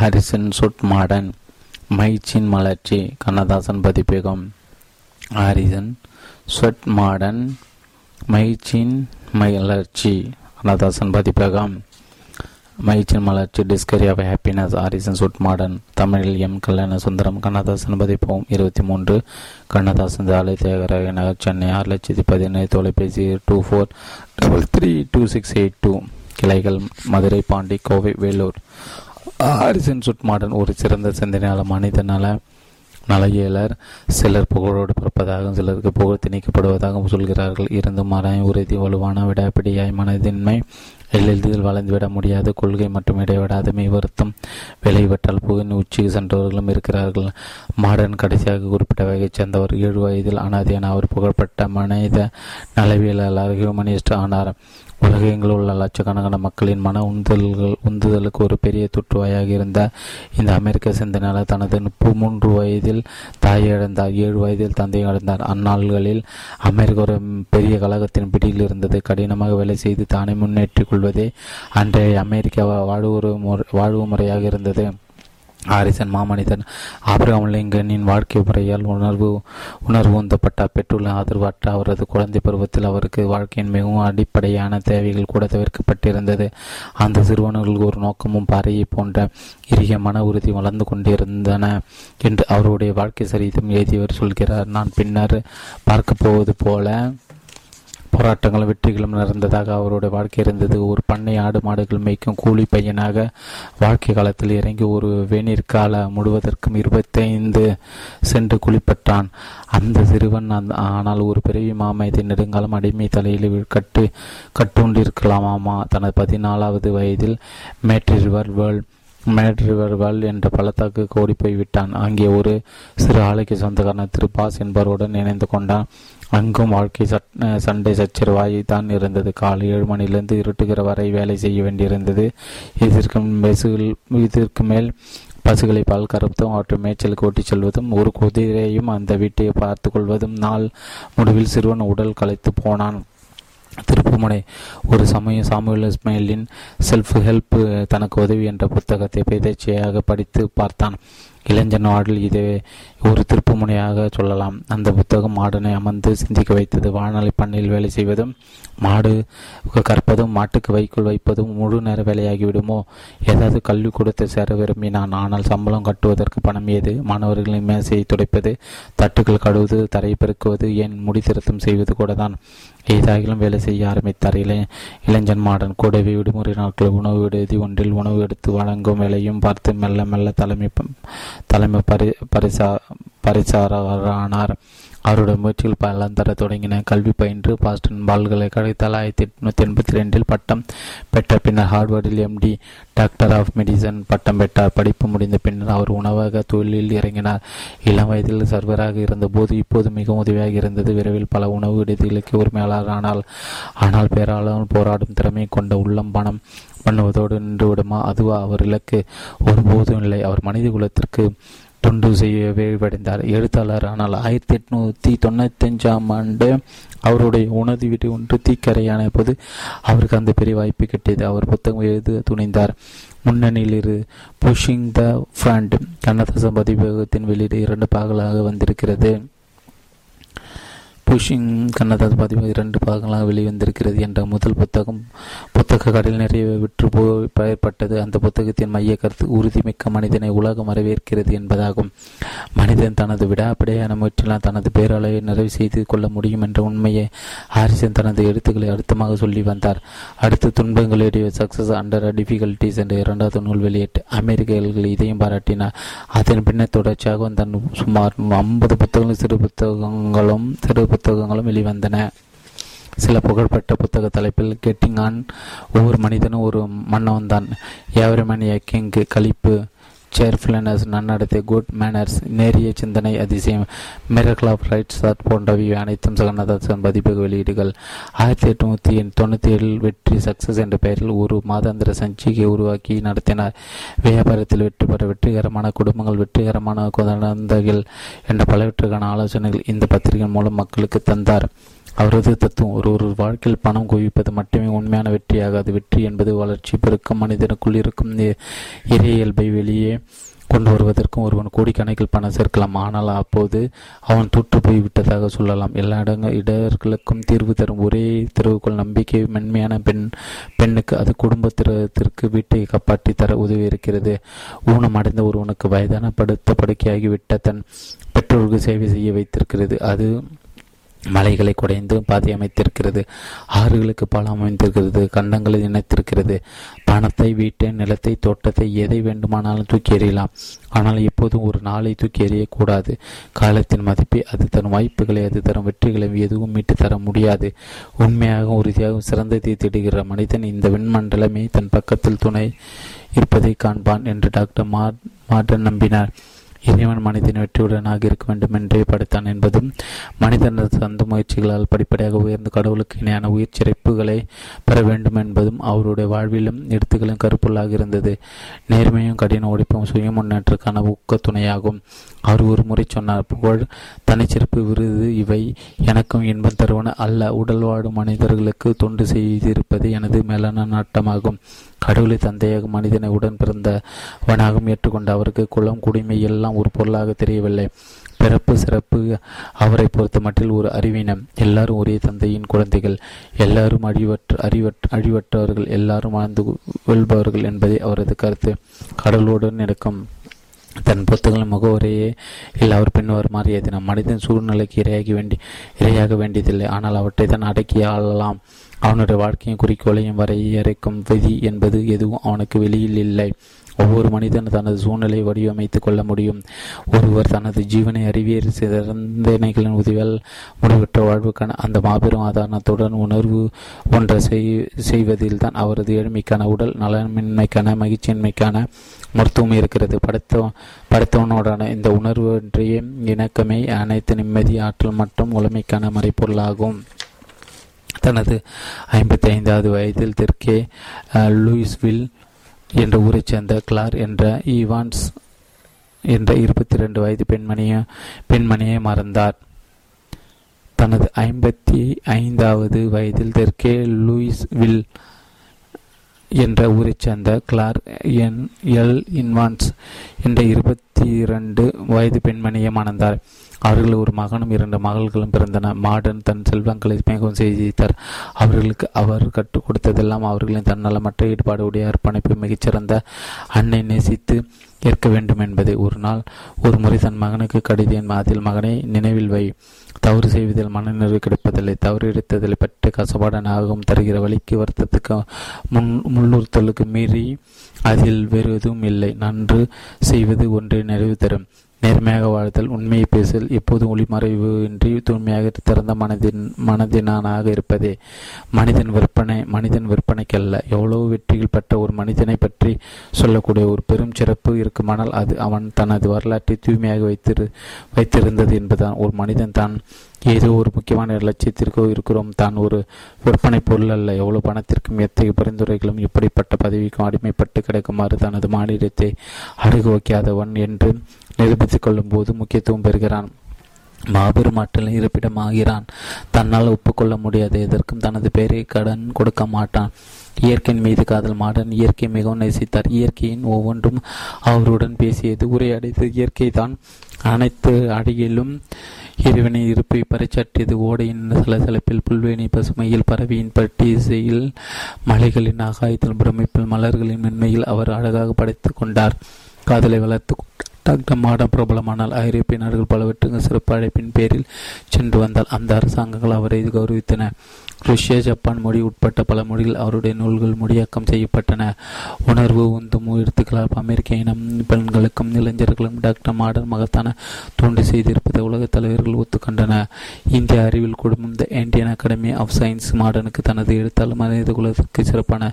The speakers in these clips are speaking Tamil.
ஹரிசன் சுட் மாடன் மைச்சின் மலர்ச்சி கண்ணதாசன் பதிப்பகம். ஹரிசன் ஸ்வெட் மாடன் மைச்சின் மலர்ச்சி கண்ணதாசன் பதிப்பகம். மைச்சின் மலர்ச்சி discovery of happiness Orison Swett Marden தமிழில் எம் கல்யாண சுந்தரம் கண்ணதாசன் பதிப்போம். இருபத்தி மூன்று கண்ணதாசன் சாலை தியாகராய நகர் சென்னை ஆறு லட்சத்தி பதினேழு தொலைபேசி two four double three two six eight two கிளைகள் Madurai Pondy Kovai Vellore. Orison Swett Marden ஒரு சிறந்த சிந்தனையாளர் மனித நல நலையியலர். சிலர் புகழோடு பிறப்பதாகவும் சிலருக்கு புகழ் திணிக்கப்படுவதாகவும் சொல்கிறார்கள். இருந்தும் மாறாய் உறுதி வலுவான விடாப்பிடியாய் மனதின்மை. எளிதில் வளர்ந்துவிட முடியாத. கொள்கை மற்றும் இடைவிடாத. வருத்தம் விளைவட்டால் புகழின் உச்சிக்கு சென்றவர்களும் இருக்கிறார்கள். மாடர்ன் கடைசியாக குறிப்பிட்ட வகையைச் சேர்ந்தவர். ஏழு வயதில் அனாதியான அவர் புகழ்பெற்ற மனித நலவியலாளர் ஹியூமனிஸ்ட் ஆனார். உலகெங்கில் உள்ள லட்சக்கணக்கான மக்களின் மன உந்துதல்கள் உந்துதலுக்கு ஒரு பெரிய தொற்றுவாயாக இருந்த இந்த அமெரிக்க சிந்தனையாளர் தனது முப்பது மூன்று வயதில் தாயை இழந்தார் ஏழு வயதில் தந்தையை இழந்தார். அந்நாள்களில் அமெரிக்க ஒரு பெரிய கழகத்தின் பிடியில் இருந்தது. கடினமாக வேலை செய்து தானே முன்னேற்றிக் கொள்வதே அன்றைய அமெரிக்க வாழ்வு முறை வாழ்வு முறையாக இருந்தது. ஆரிசன் மாமனிதன் ஆபிரகாம் லிங்கனின் வாழ்க்கை முறையால் உணர்வு உணர்வு உந்தப்பட்ட பெற்றுள்ள ஆதரவற்ற அவரது குழந்தை பருவத்தில் அவருக்கு வாழ்க்கையின் மிகவும் அடிப்படையான தேவைகள் கூட தவிர்க்கப்பட்டிருந்தது. அந்த சிறுவனர்களுக்கு ஒரு நோக்கமும் பாறையை போன்ற இறுகிய மன உறுதி வளர்ந்து கொண்டிருந்தன என்று அவருடைய வாழ்க்கை சரிதம் எழுதியவர் சொல்கிறார். நான் பின்னர் பார்க்கப் போவது போல போராட்டங்களும் வெற்றிகளும் நடந்ததாக அவருடைய வாழ்க்கை இருந்தது. ஒரு பண்ணை ஆடு மாடுகள் மேய்க்கும் கூலி பையனாக வாழ்க்கை காலத்தில் இறங்கி ஒரு வேநீர் முழுவதற்கும் இருபத்தைந்து சென்று குளிப்பட்டான். அந்த சிறுவன் ஆனால் ஒரு பிறவி மாமயத்தை நெடுங்காலம் அடிமை தலையில் கட்டு கட்டுண்டிருக்கலாமாமா தனது பதினாலாவது வயதில் மேட்ரிவர் வேர்ல்ட் மேட்ரிவர்வல் என்ற பள்ளத்தாக்கு ஓடி போய்விட்டான் அங்கே ஒரு சிறு ஆலைக்கு சொந்தக்காரன் திரு பாஸ் என்பவருடன் இணைந்து கொண்டான். அங்கும் வாழ்க்கை சட் சண்டை சச்சரவாய் தான் இருந்தது. காலை ஏழு மணிலிருந்து இருட்டுகிற வரை வேலை செய்ய வேண்டியிருந்தது. இதற்கு இதற்கு மேல் பசுகளை பால் கறப்பதும் அவற்றை மேய்ச்சலுக்கு ஓட்டிச் செல்வதும் ஒரு குதிரையையும் அந்த வீட்டை பார்த்து கொள்வதும். நாள் முடிவில் சிறுவன் உடல் கலைத்து போனான். திருப்புமுனை ஒரு சமயம் சாமுவேல் இஸ்மாயிலின் செல்ஃப் ஹெல்ப் தனக்கு உதவி என்ற புத்தகத்தை பேதேச்சையாக படித்து பார்த்தான். இளைஞன் வாழ்வில் இதே ஒரு திருப்புமுனையாக சொல்லலாம். அந்த புத்தகம் மாடனை அமர்ந்து சிந்திக்க வைத்தது. வானொலி பண்ணையில் வேலை செய்வதும் மாடு கற்பதும் மாட்டுக்கு வைக்குள் வைப்பதும் முழு நேர வேலையாகிவிடுமோ ஏதாவது கல்வி கொடுத்து சேர விரும்பினான். ஆனால் சம்பளம் கட்டுவதற்கு பணம் ஏது? மாணவர்களின் மேசையை துடைப்பது தட்டுக்கள் கழுவுவது தரை பெருக்குவது ஏன் முடி திருத்தம் செய்வது கூட தான் ஏதாகிலும் வேலை செய்ய ஆரம்பித்தார். இளை இளைஞன் மாடன் கூடவே விடுமுறை நாட்கள் உணவு விடுதி ஒன்றில் உணவு எடுத்து வழங்கும் வேலையும் பார்த்து மெல்ல மெல்ல தலைமை தலைமை பரி பரிசா பரிசாரானார் அவருடைய முயற்சிகள் பலன் தர தொடங்கின. கல்வி பயின்று பாஸ்டன் பல்கலைக்கழக தொள்ளாயிரத்தி எட்நூத்தி எண்பத்தி ரெண்டில் பட்டம் பெற்ற பின்னர் ஹார்வர்டில் எம்டி டாக்டர் ஆஃப் மெடிசன் பட்டம் பெற்றார். படிப்பு முடிந்த பின்னர் அவர் உணவக தொழிலில் இறங்கினார். இளம் வயதில் சர்வராக இருந்தபோது இப்போது மிகவும் உதவியாக இருந்தது. விரைவில் பல உணவு விடுதிகளுக்கு உரிமையாளர் ஆனால் ஆனால் பேராளர் போராடும் திறமை கொண்ட உள்ளம் பணம் பண்ணுவதோடு நின்றுவிடுமா? அதுவா? அவர் இலக்கு ஒருபோதும் இல்லை. அவர் மனித குலத்திற்கு தொண்டு செய்ய எழுத்தாளர் ஆனால் ஆயிரத்தி எட்நூத்தி தொண்ணூத்தி அஞ்சாம் ஆண்டு அவருடைய உணவு வீடு ஒன்று தீக்கரையான போது அவருக்கு அந்த பெரிய வாய்ப்பு கிட்டியது. அவர் புத்தகம் எழுத துணிந்தார். முன்னணியில் இரு புஷிங் த ஃப்ரண்ட். கண்ணதாசன் பதிப்பகத்தின் வெளியீடு இரண்டு பாகலாக வந்திருக்கிறது. புஷிங் கண்ணதாஸ் பதிவு இரண்டு பாகங்களாக வெளிவந்திருக்கிறது என்ற முதல் புத்தகம் புத்தக கடையில் நிறைய விற்று பெயர்பட்டது அந்த புத்தகத்தின் மைய கருத்து உறுதிமிக்க மனிதனை உலகம் வரவேற்கிறது என்பதாகும். மனிதன் தனது விடாப்பிடையான முயற்சியால் தனது பேரளவை நிறைவு செய்து கொள்ள முடியும் என்ற உண்மையை ஹாரிசன் தனது எழுத்துக்களை அழுத்தமாக சொல்லி வந்தார். அடுத்து துன்பங்களுடைய சக்சஸ் அண்டர் டிஃபிகல்டிஸ் என்ற இரண்டாவது நூல் வெளியிட்டு அமெரிக்கர்கள் இதையும் பாராட்டினார். அதன் பின்னர் தொடர்ச்சியாக தன் சுமார் ஐம்பது புத்தகங்களும் சிறு புத்தகங்களும் சிறு புத்தகங்களும் வெளிவந்தன. சில புகழ்பெற்ற புத்தக தலைப்பில் கெட்டிங் ஆன் ஒவ்வொரு மனிதனும் ஒரு மன்னவன் தான் எவரி மணி கிங்கு கழிப்பு சேர்ஃபுல்னஸ் நன்னடத்தை குட் மேனர்ஸ் நேரிய சிந்தனை அதிசயம் மிரக்கல் ஆஃப் ரைட் சாட் போன்றவை அனைத்தும் சகனதாசன் பதிப்பக வெளியீடுகள் ஆயிரத்தி எட்நூத்தி தொண்ணூற்றி ஏழில் வெற்றி சக்சஸ் என்ற பெயரில் ஒரு மாதாந்திர சஞ்சிகை உருவாக்கி நடத்தினார். வியாபாரத்தில் வெற்றி பெற வெற்றிகரமான குடும்பங்கள் வெற்றிகரமான குழந்தைகள் என்ற பலவற்றுக்கான ஆலோசனைகள் இந்த பத்திரிகை மூலம் மக்களுக்கு தந்தார். அவரது தத்துவம் ஒரு ஒரு வாழ்க்கையில் பணம் குவிப்பது மட்டுமே உண்மையான வெற்றியாகாது. வெற்றி என்பது வளர்ச்சி பெருக்கம் மனிதனுக்குள் இருக்கும் இறையியல்பை வெளியே கொண்டு வருவதற்கும் ஒருவன் கோடிக்கணக்கில் பணம் சேர்க்கலாம். ஆனால் அப்போது அவன் தூற்று போய்விட்டதாக சொல்லலாம். எல்லா இடங்கள் இடர்களுக்கும் தீர்வு தரும் ஒரே திறவுக்குள் நம்பிக்கை மென்மையான பெண் பெண்ணுக்கு அது குடும்பத்திற்கு வீட்டை காப்பாற்றி தர உதவி இருக்கிறது. ஊனம் அடைந்த ஒருவனுக்கு வயதான படுத்த படுக்கையாகிவிட்ட தன் பெற்றோருக்கு சேவை செய்ய வைத்திருக்கிறது. அது மலைகளை குடைந்து பாதை அமைத்திருக்கிறது. ஆறுகளுக்கு பாலம் அமைந்திருக்கிறது. கண்டங்களை இணைத்திருக்கிறது பணத்தை வீட்டை நிலத்தை தோட்டத்தை எதை வேண்டுமானாலும் தூக்கி எறியலாம். ஆனால் எப்போதும் ஒரு நாளை தூக்கி எறியக்கூடாது. காலத்தின் மதிப்பை அது தரும் வாய்ப்புகளை அது தரும் வெற்றிகளை எதுவும் மீட்டு தர முடியாது. உண்மையாக உறுதியாக சிறந்ததை தேடுகிற மனிதன் இந்த வெண்மண்டலமே தன் பக்கத்தில் துணை இருப்பதை காண்பான் என்று டாக்டர் மார்டன் நம்பினார். இறைவன் மனிதன் வெற்றியுடனாக இருக்க வேண்டும் என்றே படைத்தான் என்பதும் மனிதனது சொந்த முயற்சிகளால் படிப்படியாக உயர்ந்து கடவுளுக்கு இணையான உயிர் சிறப்புகளை பெற வேண்டும் என்பதும் அவருடைய வாழ்விலும் எடுத்துக்களும் கருப்பொருளாக இருந்தது. நேர்மையும் கடின உழைப்பும் சுய முன்னேற்றக்கான ஊக்க துணையாகும். அவர் ஒரு முறை சொன்னார் புகழ் தனிச்சிறப்பு விருது இவை எனக்கும் இன்பம் தருவன அல்ல. உடல் வாடும் மனிதர்களுக்கு தொண்டு செய்திருப்பது எனது மேலான நாட்டமாகும். கடவுளை தந்தையாக மனிதனை உடன் பிறந்தவனாகவும் ஏற்றுக்கொண்ட அவருக்கு குளம் குடிமை எல்லாம் ஒரு பொருளாக தெரியவில்லை. பிறப்பு சிறப்பு அவரை பொறுத்த மட்டில் ஒரு அறிவினம். எல்லாரும் ஒரே தந்தையின் குழந்தைகள். எல்லாரும் அழிவற்ற அறிவற்ற அழிவற்றவர்கள். எல்லாரும் வாழ்ந்து வெல்பவர்கள் என்பதே அவரது கருத்து. கடவுளுடன் இருக்கும் தன் புத்தகங்கள் முகவரையே இல்லை அவர் பின்வருமாறு எதினம் மனிதன் சூழ்நிலைக்கு இரையாகி வேண்டி இரையாக வேண்டியதில்லை. ஆனால் அவற்றை தான் அடக்கி ஆளலாம். அவனுடைய வாழ்க்கையின் குறிக்கோளையும் வரையறைக்கும் விதி என்பது எதுவும் அவனுக்கு வெளியில் இல்லை. ஒவ்வொரு மனிதனும் தனது சூழ்நிலையை வடிவமைத்துக் கொள்ள முடியும். ஒருவர் தனது ஜீவனை அறிவியல் சிறந்தனைகளின் உதவியால் முடிவற்ற வாழ்வுக்கான அந்த மாபெரும் ஆதாரணத்துடன் உணர்வு ஒன்றை செய்வதில் தான் அவரது ஏழ்மைக்கான உடல் நலமின்மைக்கான மகிழ்ச்சியின்மைக்கான மருத்துவம் இருக்கிறது. படைத்த படைத்தவனோடான இந்த உணர்வன்றைய இணக்கமே அனைத்து நிம்மதி ஆற்றல் மற்றும் உலமைக்கான மறைப்பொருளாகும் தனது ஐம்பத்தி ஐந்தாவது வயதில் தெற்கே லூயிஸ்வில் என்ற ஊரைச் சேர்ந்த கிளார் என்ற ஈவான்ஸ் என்ற இருபத்தி ரெண்டு வயது பெண்மணியை பெண்மணியை மறந்தார். தனது ஐம்பத்தி ஐந்தாவது வயதில் தெற்கே லூயிஸ்வில் என்ற ஊரைச் சேர்ந்த கிளார் என். எல். இன்வான்ஸ் என்ற இருபத்தி இரண்டு வயது பெண்மணியை மணந்தார் அவர்கள் ஒரு மகனும் இரண்டு மகள்களும் பிறந்தன மாடன் தன் செல்வங்களை மிகவும் செய்தித்தார் அவர்களுக்கு அவர் கற்றுக் கொடுத்ததெல்லாம் அவர்களின் தன்னலமற்ற ஈடுபாடு உடைய அர்ப்பணிப்பு மிகச்சிறந்த அன்னை நேசித்து ஏற்க வேண்டும் என்பதை. ஒரு நாள் ஒரு முறை தன் மகனுக்கு கடிதம் அதில் மகனை நினைவில் வை. தவறு செய்வதில் மனநிறைவு கிடைப்பதில்லை. தவறு எடுத்ததில் பற்றி கசப்பாடன் ஆகவும் தருகிற வழிக்கு வருத்தத்துக்கு முன் முன்னுறுத்தலுக்கு மீறி அதில் வேறு எதுவும் இல்லை. நன்று செய்வது ஒன்றே நிறைவு தரும். நேர்மையாக வாழ்தல் உண்மையை பேசல் எப்போதும் ஒளிமறைவு இன்றி தூய்மையாக திறந்த மனதின் மனதினானாக இருப்பதே. மனிதன் விற்பனை மனிதன் விற்பனைக்கல்ல. எவ்வளவு வெற்றிகள் பெற்ற ஒரு மனிதனை பற்றி சொல்லக்கூடிய ஒரு பெரும் சிறப்பு இருக்குமானால் அது அவன் தனது வரலாற்றை தூய்மையாக வைத்திரு வைத்திருந்தது என்பதுதான். ஒரு மனிதன் தான் ஏதோ ஒரு முக்கியமான லட்சியத்திற்கோ இருக்கிறோம். தான் ஒரு விற்பனை பொருள் அல்ல. எவ்வளவு பணத்திற்கும் எத்தகைய பரிந்துரைகளும் இப்படிப்பட்ட பதவிக்கும் அடிமைப்பட்டு கிடைக்குமாறு தனது மாநிலத்தை அருகு வைக்காதவன் என்று நிரூபித்துக் கொள்ளும் போது முக்கியத்துவம் பெறுகிறான். மாபெரும் ஆற்றலின் இருப்பிடமாகிறான் தன்னால் ஒப்புக்கொள்ள முடியாது. எதற்கும் தனது பெயரை கடன் கொடுக்க மாட்டான். இயற்கையின் மீது காதல் மாடன். இயற்கை மிகவும் நேசித்தார். இயற்கையின் ஒவ்வொன்றும் அவருடன் பேசியது உரையாடியது. இயற்கை தான் அனைத்து அடியிலும் இறைவனை இருப்பை பறைச்சாற்றியது ஓடையின் சலசலப்பில் புல்வேணி பசுமையில் பறவையின் பட்டிசையில் மலைகளின் ஆகாயத்தில் பிரமிப்பில் மலர்களின் மென்மையில் அவர் அழகாக படைத்து கொண்டார். காதலை வளர்த்து டாக்டர் மாடம் பிரபலமானால் ஐரோப்பிய நாடுகள் பலவற்றுக்கு சிறப்பு அழைப்பின் பேரில் சென்று வந்தால் அந்த அரசாங்கங்கள் அவரை கௌரவித்தன. ருஷ்யா ஜப்பான் மொழி உட்பட்ட பல மொழிகள் அவருடைய நூல்கள் மொழியாக்கம் செய்யப்பட்டன. உணர்வு உந்தும் எழுத்துக்களால் அமெரிக்க இனம் பெண்களுக்கும் இளைஞர்களும் டாக்டர் மாடன் மகத்தான தொண்டு செய்திருப்பதை உலகத் தலைவர்கள் ஒத்துக்கொண்டன இந்திய அறிவியல் குழுமம் the Indian Academy of Science மாடனுக்கு தனது எழுத்தாளர் மனித குலத்திற்கு சிறப்பான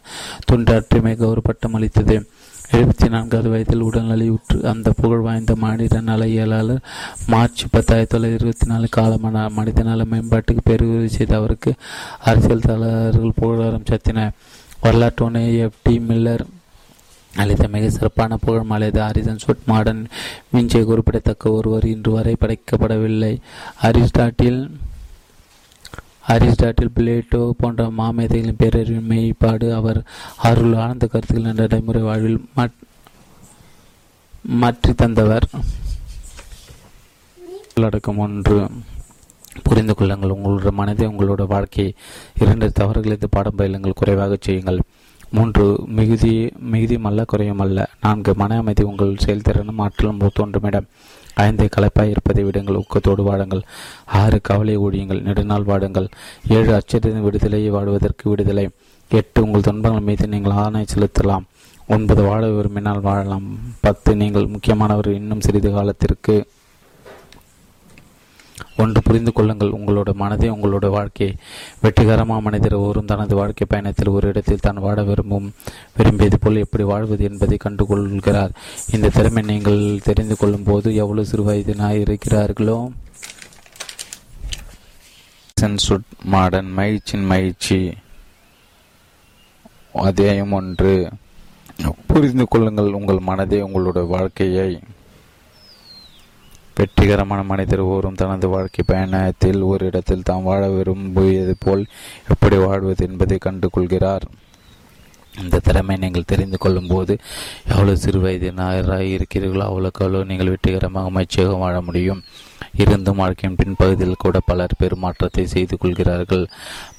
தொண்டாற்றுமை கௌரவப்பட்டம் அளித்தது. எழுபத்தி நான்காவது வயதில் உடல்நலிவுற்று அந்த புகழ் வாய்ந்த மனித நலையியலாளர் மார்ச் பத்தாயிரத்தி தொள்ளாயிரத்தி இருபத்தி நாலு காலமான மனித நல மேம்பாட்டுக்கு பெருவுதவி செய்த அவருக்கு அரசியல் தலைவர்கள் புகழாரம் சத்தின. வரலாற்று எஃப் டி மில்லர் அளித்த மிக சிறப்பான புகழ் மலையது ஹாரிசன் சுட் மாடன் விஞ்சை குறிப்பிடத்தக்க ஒருவர் இன்று வரை படைக்கப்படவில்லை. அரிஸ்டாட்டில் அரிஸ்டாட்டில் பிளேட்டோ போன்ற மாமேதைகளின் பேரறிவின் மெய்ப்பாடு அவர் அருள் ஆனந்த கருத்துக்கள் என்ற நடைமுறை வாழ்வில் மாற்றி தந்தவர் உள்ளடக்கம் ஒன்று. புரிந்து கொள்ளுங்கள் உங்களோட மனதை உங்களோட வாழ்க்கையை இரண்டு தவறுகளிலிருந்து பாடம் பயிலுங்கள் குறைவாக செய்யுங்கள். மூன்று மிகுதி மிகுதியும் அல்ல குறையும் அல்ல. நான்கு மன அமைதி உங்கள் செயல்திறனும் ஆற்றலும் தோன்றுமிடம் ஐந்து கலப்பாய் இருப்பதை விடுங்கள் ஊக்கத்தோடு வாடுங்கள் ஆறு கவலை ஊழியுங்கள் நெடுநாள் வாடுங்கள். ஏழு அச்சத்தின் விடுதலையை வாடுவதற்கு விடுதலை. எட்டு உங்கள் துன்பங்கள் மீது நீங்கள் ஆணை செலுத்தலாம். ஒன்பது வாழ விரும்பினால் வாழலாம். பத்து நீங்கள் முக்கியமானவர் இன்னும் சிறிது காலத்திற்கு ஒன்று புரிந்து கொள்ளுங்கள். உங்களோட மனதை உங்களோட வாழ்க்கையை வெற்றிகரமாக மனிதர் ஒருவரும் தனது வாழ்க்கை பயணத்தில் ஒரு இடத்தில் தான் வாழ விரும்பும் விரும்பியது போல் எப்படி வாழ்வது என்பதை கண்டுகொள்கிறார். இந்த திறமை நீங்கள் தெரிந்து கொள்ளும் போது எவ்வளவு சிறு வயதினாய் இருக்கிறார்களோ? மாடன் மகிழ்ச்சியின் மகிழ்ச்சி. அத்தியாயம் ஒன்று. புரிந்து கொள்ளுங்கள் உங்கள் மனதை உங்களுடைய வாழ்க்கையை. வெற்றிகரமான மனிதர் ஓரும் தனது வாழ்க்கை பயணத்தில் ஒரு இடத்தில் தாம் வாழ விரும்பியது போல் எப்படி வாழ்வது என்பதை கண்டு கொள்கிறார் இந்த திறமை நீங்கள் தெரிந்து கொள்ளும் போது எவ்வளவு சிறு வயதினராக இருக்கிறீர்களோ அவ்வளோக்கு அவ்வளோ நீங்கள் வெற்றிகரமாக மகிழ்ச்சியாக வாழ முடியும். இருந்தும் வாழ்க்கையின் பின்பகுதியில் கூட பலர் பெருமாற்றத்தை செய்து கொள்கிறார்கள்.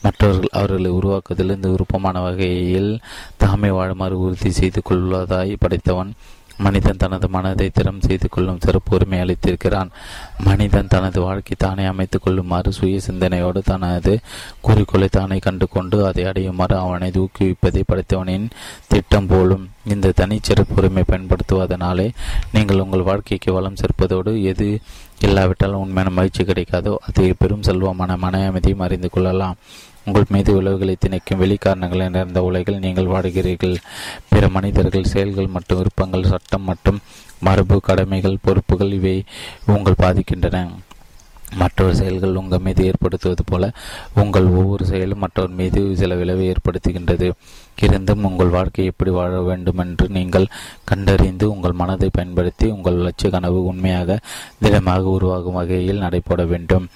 மற்றவர்கள் அவர்களை உருவாக்குவதிலிருந்து விருப்பமான வகையில் தாமே வாழுமாறு உறுதி செய்து கொள்வதாய் படைத்தவன் மனிதன் தனது மனதை திறம் செய்து கொள்ளும் சிறப்பு உரிமை அளித்திருக்கிறான். மனிதன் தனது வாழ்க்கை தானே அமைத்துக் கொள்ளுமாறு சுய சிந்தனையோடு தனது குறிக்கோளை தானே கண்டு கொண்டு அதை அடையுமாறு அவனை ஊக்குவிப்பதை படைத்தவனின் திட்டம் போலும் இந்த தனிச்சிறப்பு உரிமை பயன்படுத்துவதனாலே நீங்கள் உங்கள் வாழ்க்கைக்கு வளம் சேர்ப்பதோடு எது இல்லாவிட்டால் உண்மையான மகிழ்ச்சி கிடைக்காதோ அதை பெரும் செல்வமான மன அமைதியும் அறிந்து கொள்ளலாம். உங்கள் மீது உழவுகளை திணைக்கும் வெளிக்காரணங்களை நிறைந்த உலகில் நீங்கள் வாடுகிறீர்கள். பிற மனிதர்கள் செயல்கள் மற்றும் விருப்பங்கள் சட்டம் மற்றும் மரபு கடமைகள் பொறுப்புகள் இவை உங்கள் பாதிக்கின்றன. மற்றொரு செயல்கள் உங்கள் மீது ஏற்படுத்துவது போல உங்கள் ஒவ்வொரு செயலும் மற்றவர் மீது சில விளைவை ஏற்படுத்துகின்றது. இருந்தும் உங்கள் வாழ்க்கை எப்படி வாழ வேண்டும் என்று நீங்கள் கண்டறிந்து உங்கள் மனதை பயன்படுத்தி உங்கள் லட்சிய கனவு உண்மையாக திடமாக உருவாகும் வகையில் நடைபெற வேண்டும்.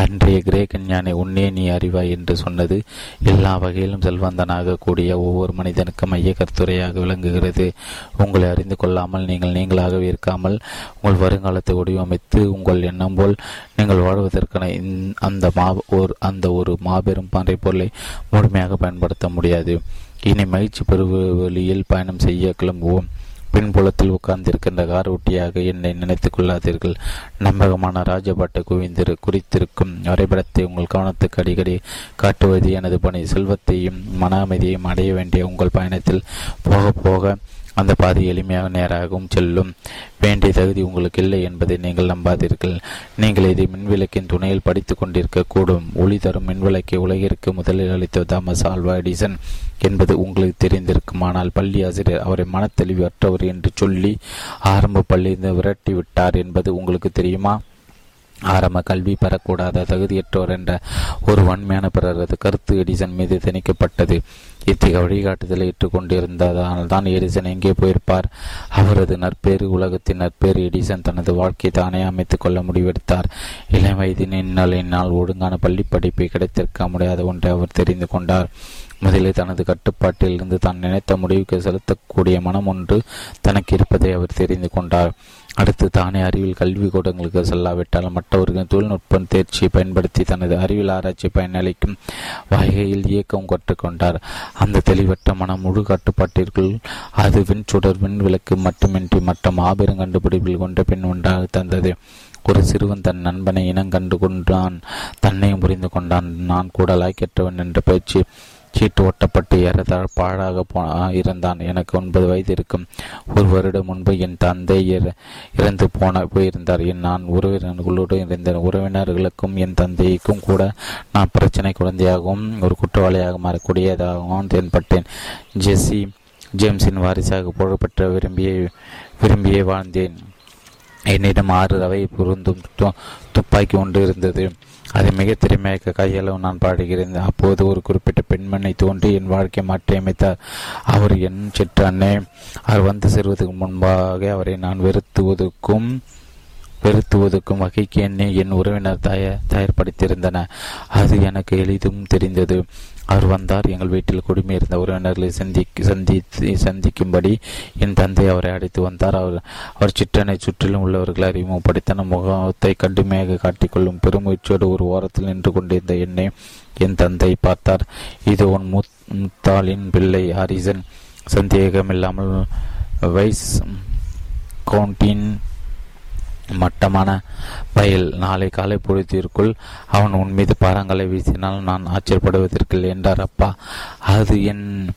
அன்றைய கிரேக்க ஞானி உன்னே நீ அறிவாய் என்று சொன்னது எல்லா வகையிலும் செல்வந்தனாக கூடிய ஒவ்வொரு மனிதனுக்கும் மைய கருத்துரையாக விளங்குகிறது. உங்களை அறிந்து கொள்ளாமல் நீங்கள் நீங்களாகவே இருக்காமல் உங்கள் வருங்காலத்தை வடிவமைத்து உங்கள் எண்ணம் போல் நீங்கள் வாழ்வதற்கான அந்த மா ஒரு அந்த ஒரு மாபெரும் பாறை பொருளை முழுமையாக பயன்படுத்த முடியாது. இனி மகிழ்ச்சி வழியில் பயணம் செய்ய கிளம்புவோம். பின்புலத்தில் உட்கார்ந்திருக்கின்ற கார் ஒட்டியாக என்னை நினைத்துக் கொள்ளாதீர்கள். நம்பகமான ராஜபாட்டை குவிந்திரு குறித்திருக்கும் வரைபடத்தை உங்கள் கவனத்துக்கு அடிக்கடி காட்டுவது எனது பணி. செல்வத்தையும் மன அமைதியையும் அடைய வேண்டிய உங்கள் பயணத்தில் போக போக அந்த பாதை எளிமையாக நேராகவும் செல்லும். வேண்டிய தகுதி உங்களுக்கு இல்லை என்பதை நீங்கள் நம்பாதீர்கள். நீங்கள் இதை மின்விளக்கின் துணையில் படித்து கொண்டிருக்க கூடும் ஒளி தரும் மின்விளக்கை உலகிற்கு முதலில் அளித்த தாமஸ் ஆல்வா எடிசன் என்பது உங்களுக்கு தெரிந்திருக்கும். ஆனால் பள்ளி ஆசிரியர் அவரை மனத்தெளிவற்றவர் என்று சொல்லி ஆரம்ப பள்ளியிலிருந்து விரட்டி விட்டார் என்பது உங்களுக்கு தெரியுமா? ஆரம்ப கல்வி பெறக்கூடாத தகுதியற்றோர் என்ற ஒரு வன்மையான பிறரது கருத்து எடிசன் மீது திணிக்கப்பட்டது. இத்தகைய வழிகாட்டுதலை ஏற்றுக்கொண்டிருந்ததால் தான் எடிசன் எங்கே போயிருப்பார்? அவரது நற்பேறு உலகத்தின் நற்பேறு எடிசன் தனது வாழ்க்கையை தானே அமைத்துக் கொள்ள முடிவெடுத்தார். இளம் வயதினால் ஒழுங்கான பள்ளி படிப்பை கிடைத்திருக்க முடியாத ஒன்றை அவர் தெரிந்து கொண்டார். முதலில் தனது கட்டுப்பாட்டில் இருந்து தான் நினைத்த முடிவுக்கு செலுத்தக்கூடிய மனம் ஒன்று தனக்கு இருப்பதை அவர் தெரிந்து கொண்டார். அடுத்து தானே அறிவியல் கல்வி கூடங்களுக்கு செல்லாவிட்டால் மற்றவர்களின் தொழில்நுட்ப தேர்ச்சியை பயன்படுத்தி தனது அறிவியல் ஆராய்ச்சி பயனளிக்கும் வகையில் இயக்கம் கற்றுக்கொண்டார். அந்த தெளிவற்ற மனம் முழு கட்டுப்பாட்டிற்குள் அது விண்சுடர் விண் விளக்கு மட்டுமின்றி மற்ற மாபெரும் கண்டுபிடிப்பில் கொண்ட பின் ஒன்றாக தந்தது. ஒரு சிறுவன் தன் நண்பனை இனம் கண்டு கொண்டான் தன்னையும் புரிந்து கொண்டான். நான் கூட லாய்க்கற்றவன் என்ற பயிற்சி சீட்டு ஒட்டப்பட்டு ஏறதால் பாழாக போ இருந்தான் எனக்கு ஒன்பது வயது இருக்கும். ஒரு வருடம் முன்பு என் தந்தை இறந்து போன போயிருந்தார். என் நான் உறவினர்களோடு இருந்த உறவினர்களுக்கும் என் தந்தைக்கும் கூட நான் பிரச்சனை குழந்தையாகவும் ஒரு குற்றவாளியாக மாறக்கூடியதாகவும் தென்பட்டேன். ஜெஸ்ஸி ஜேம்ஸின் வாரிசாக புகழ்பெற்ற விரும்பிய விரும்பியே வாழ்ந்தேன். என்னிடம் ஆறு ரவை பொருந்தும் துப்பாக்கி ஒன்று இருந்தது. அதை மிக திறமையாக கையளவு நான் பாடுகிறேன் அப்போது ஒரு குறிப்பிட்ட பெண்மணி தோன்றி என் வாழ்க்கை மாற்றியமைத்தார் அவர் என் சிற்றண்ணே அவர் வந்து செல்வதற்கு முன்பாக அவரை நான் வெறுத்துவதற்கும் வெறுத்து ஒதுக்கும் வகைக்கு என்னை என் உறவினர் தய தயார்படுத்தியிருந்தன அது எனக்கு எளிதும் தெரிந்தது. அவர் வந்தார். எங்கள் வீட்டில் குடிமையிருந்த உறவினர்களை சந்தி சந்தி சந்திக்கும்படி என் தந்தை அவரை அழைத்து வந்தார். அவர் அவர் சிற்றனை சுற்றிலும் உள்ளவர்களை அறிமுகப்படுத்தின முகத்தை கடுமையாக காட்டிக்கொள்ளும் பெருமுயற்சியோடு ஒரு ஓரத்தில் நின்று கொண்டிருந்த என்னை என் தந்தை பார்த்தார். இது உன் முத் முத்தாளின் பிள்ளை ஹரிசன். சந்தேகமில்லாமல் வைஸ் கவுண்டின் மட்டமான பயில் நாளை காலை பொழுதிற்குள் அவன் உன் மீது பாறங்களை வீசினால் நான் ஆச்சரியப்படுவதற்கில்லை என்றார். அப்பா அது என்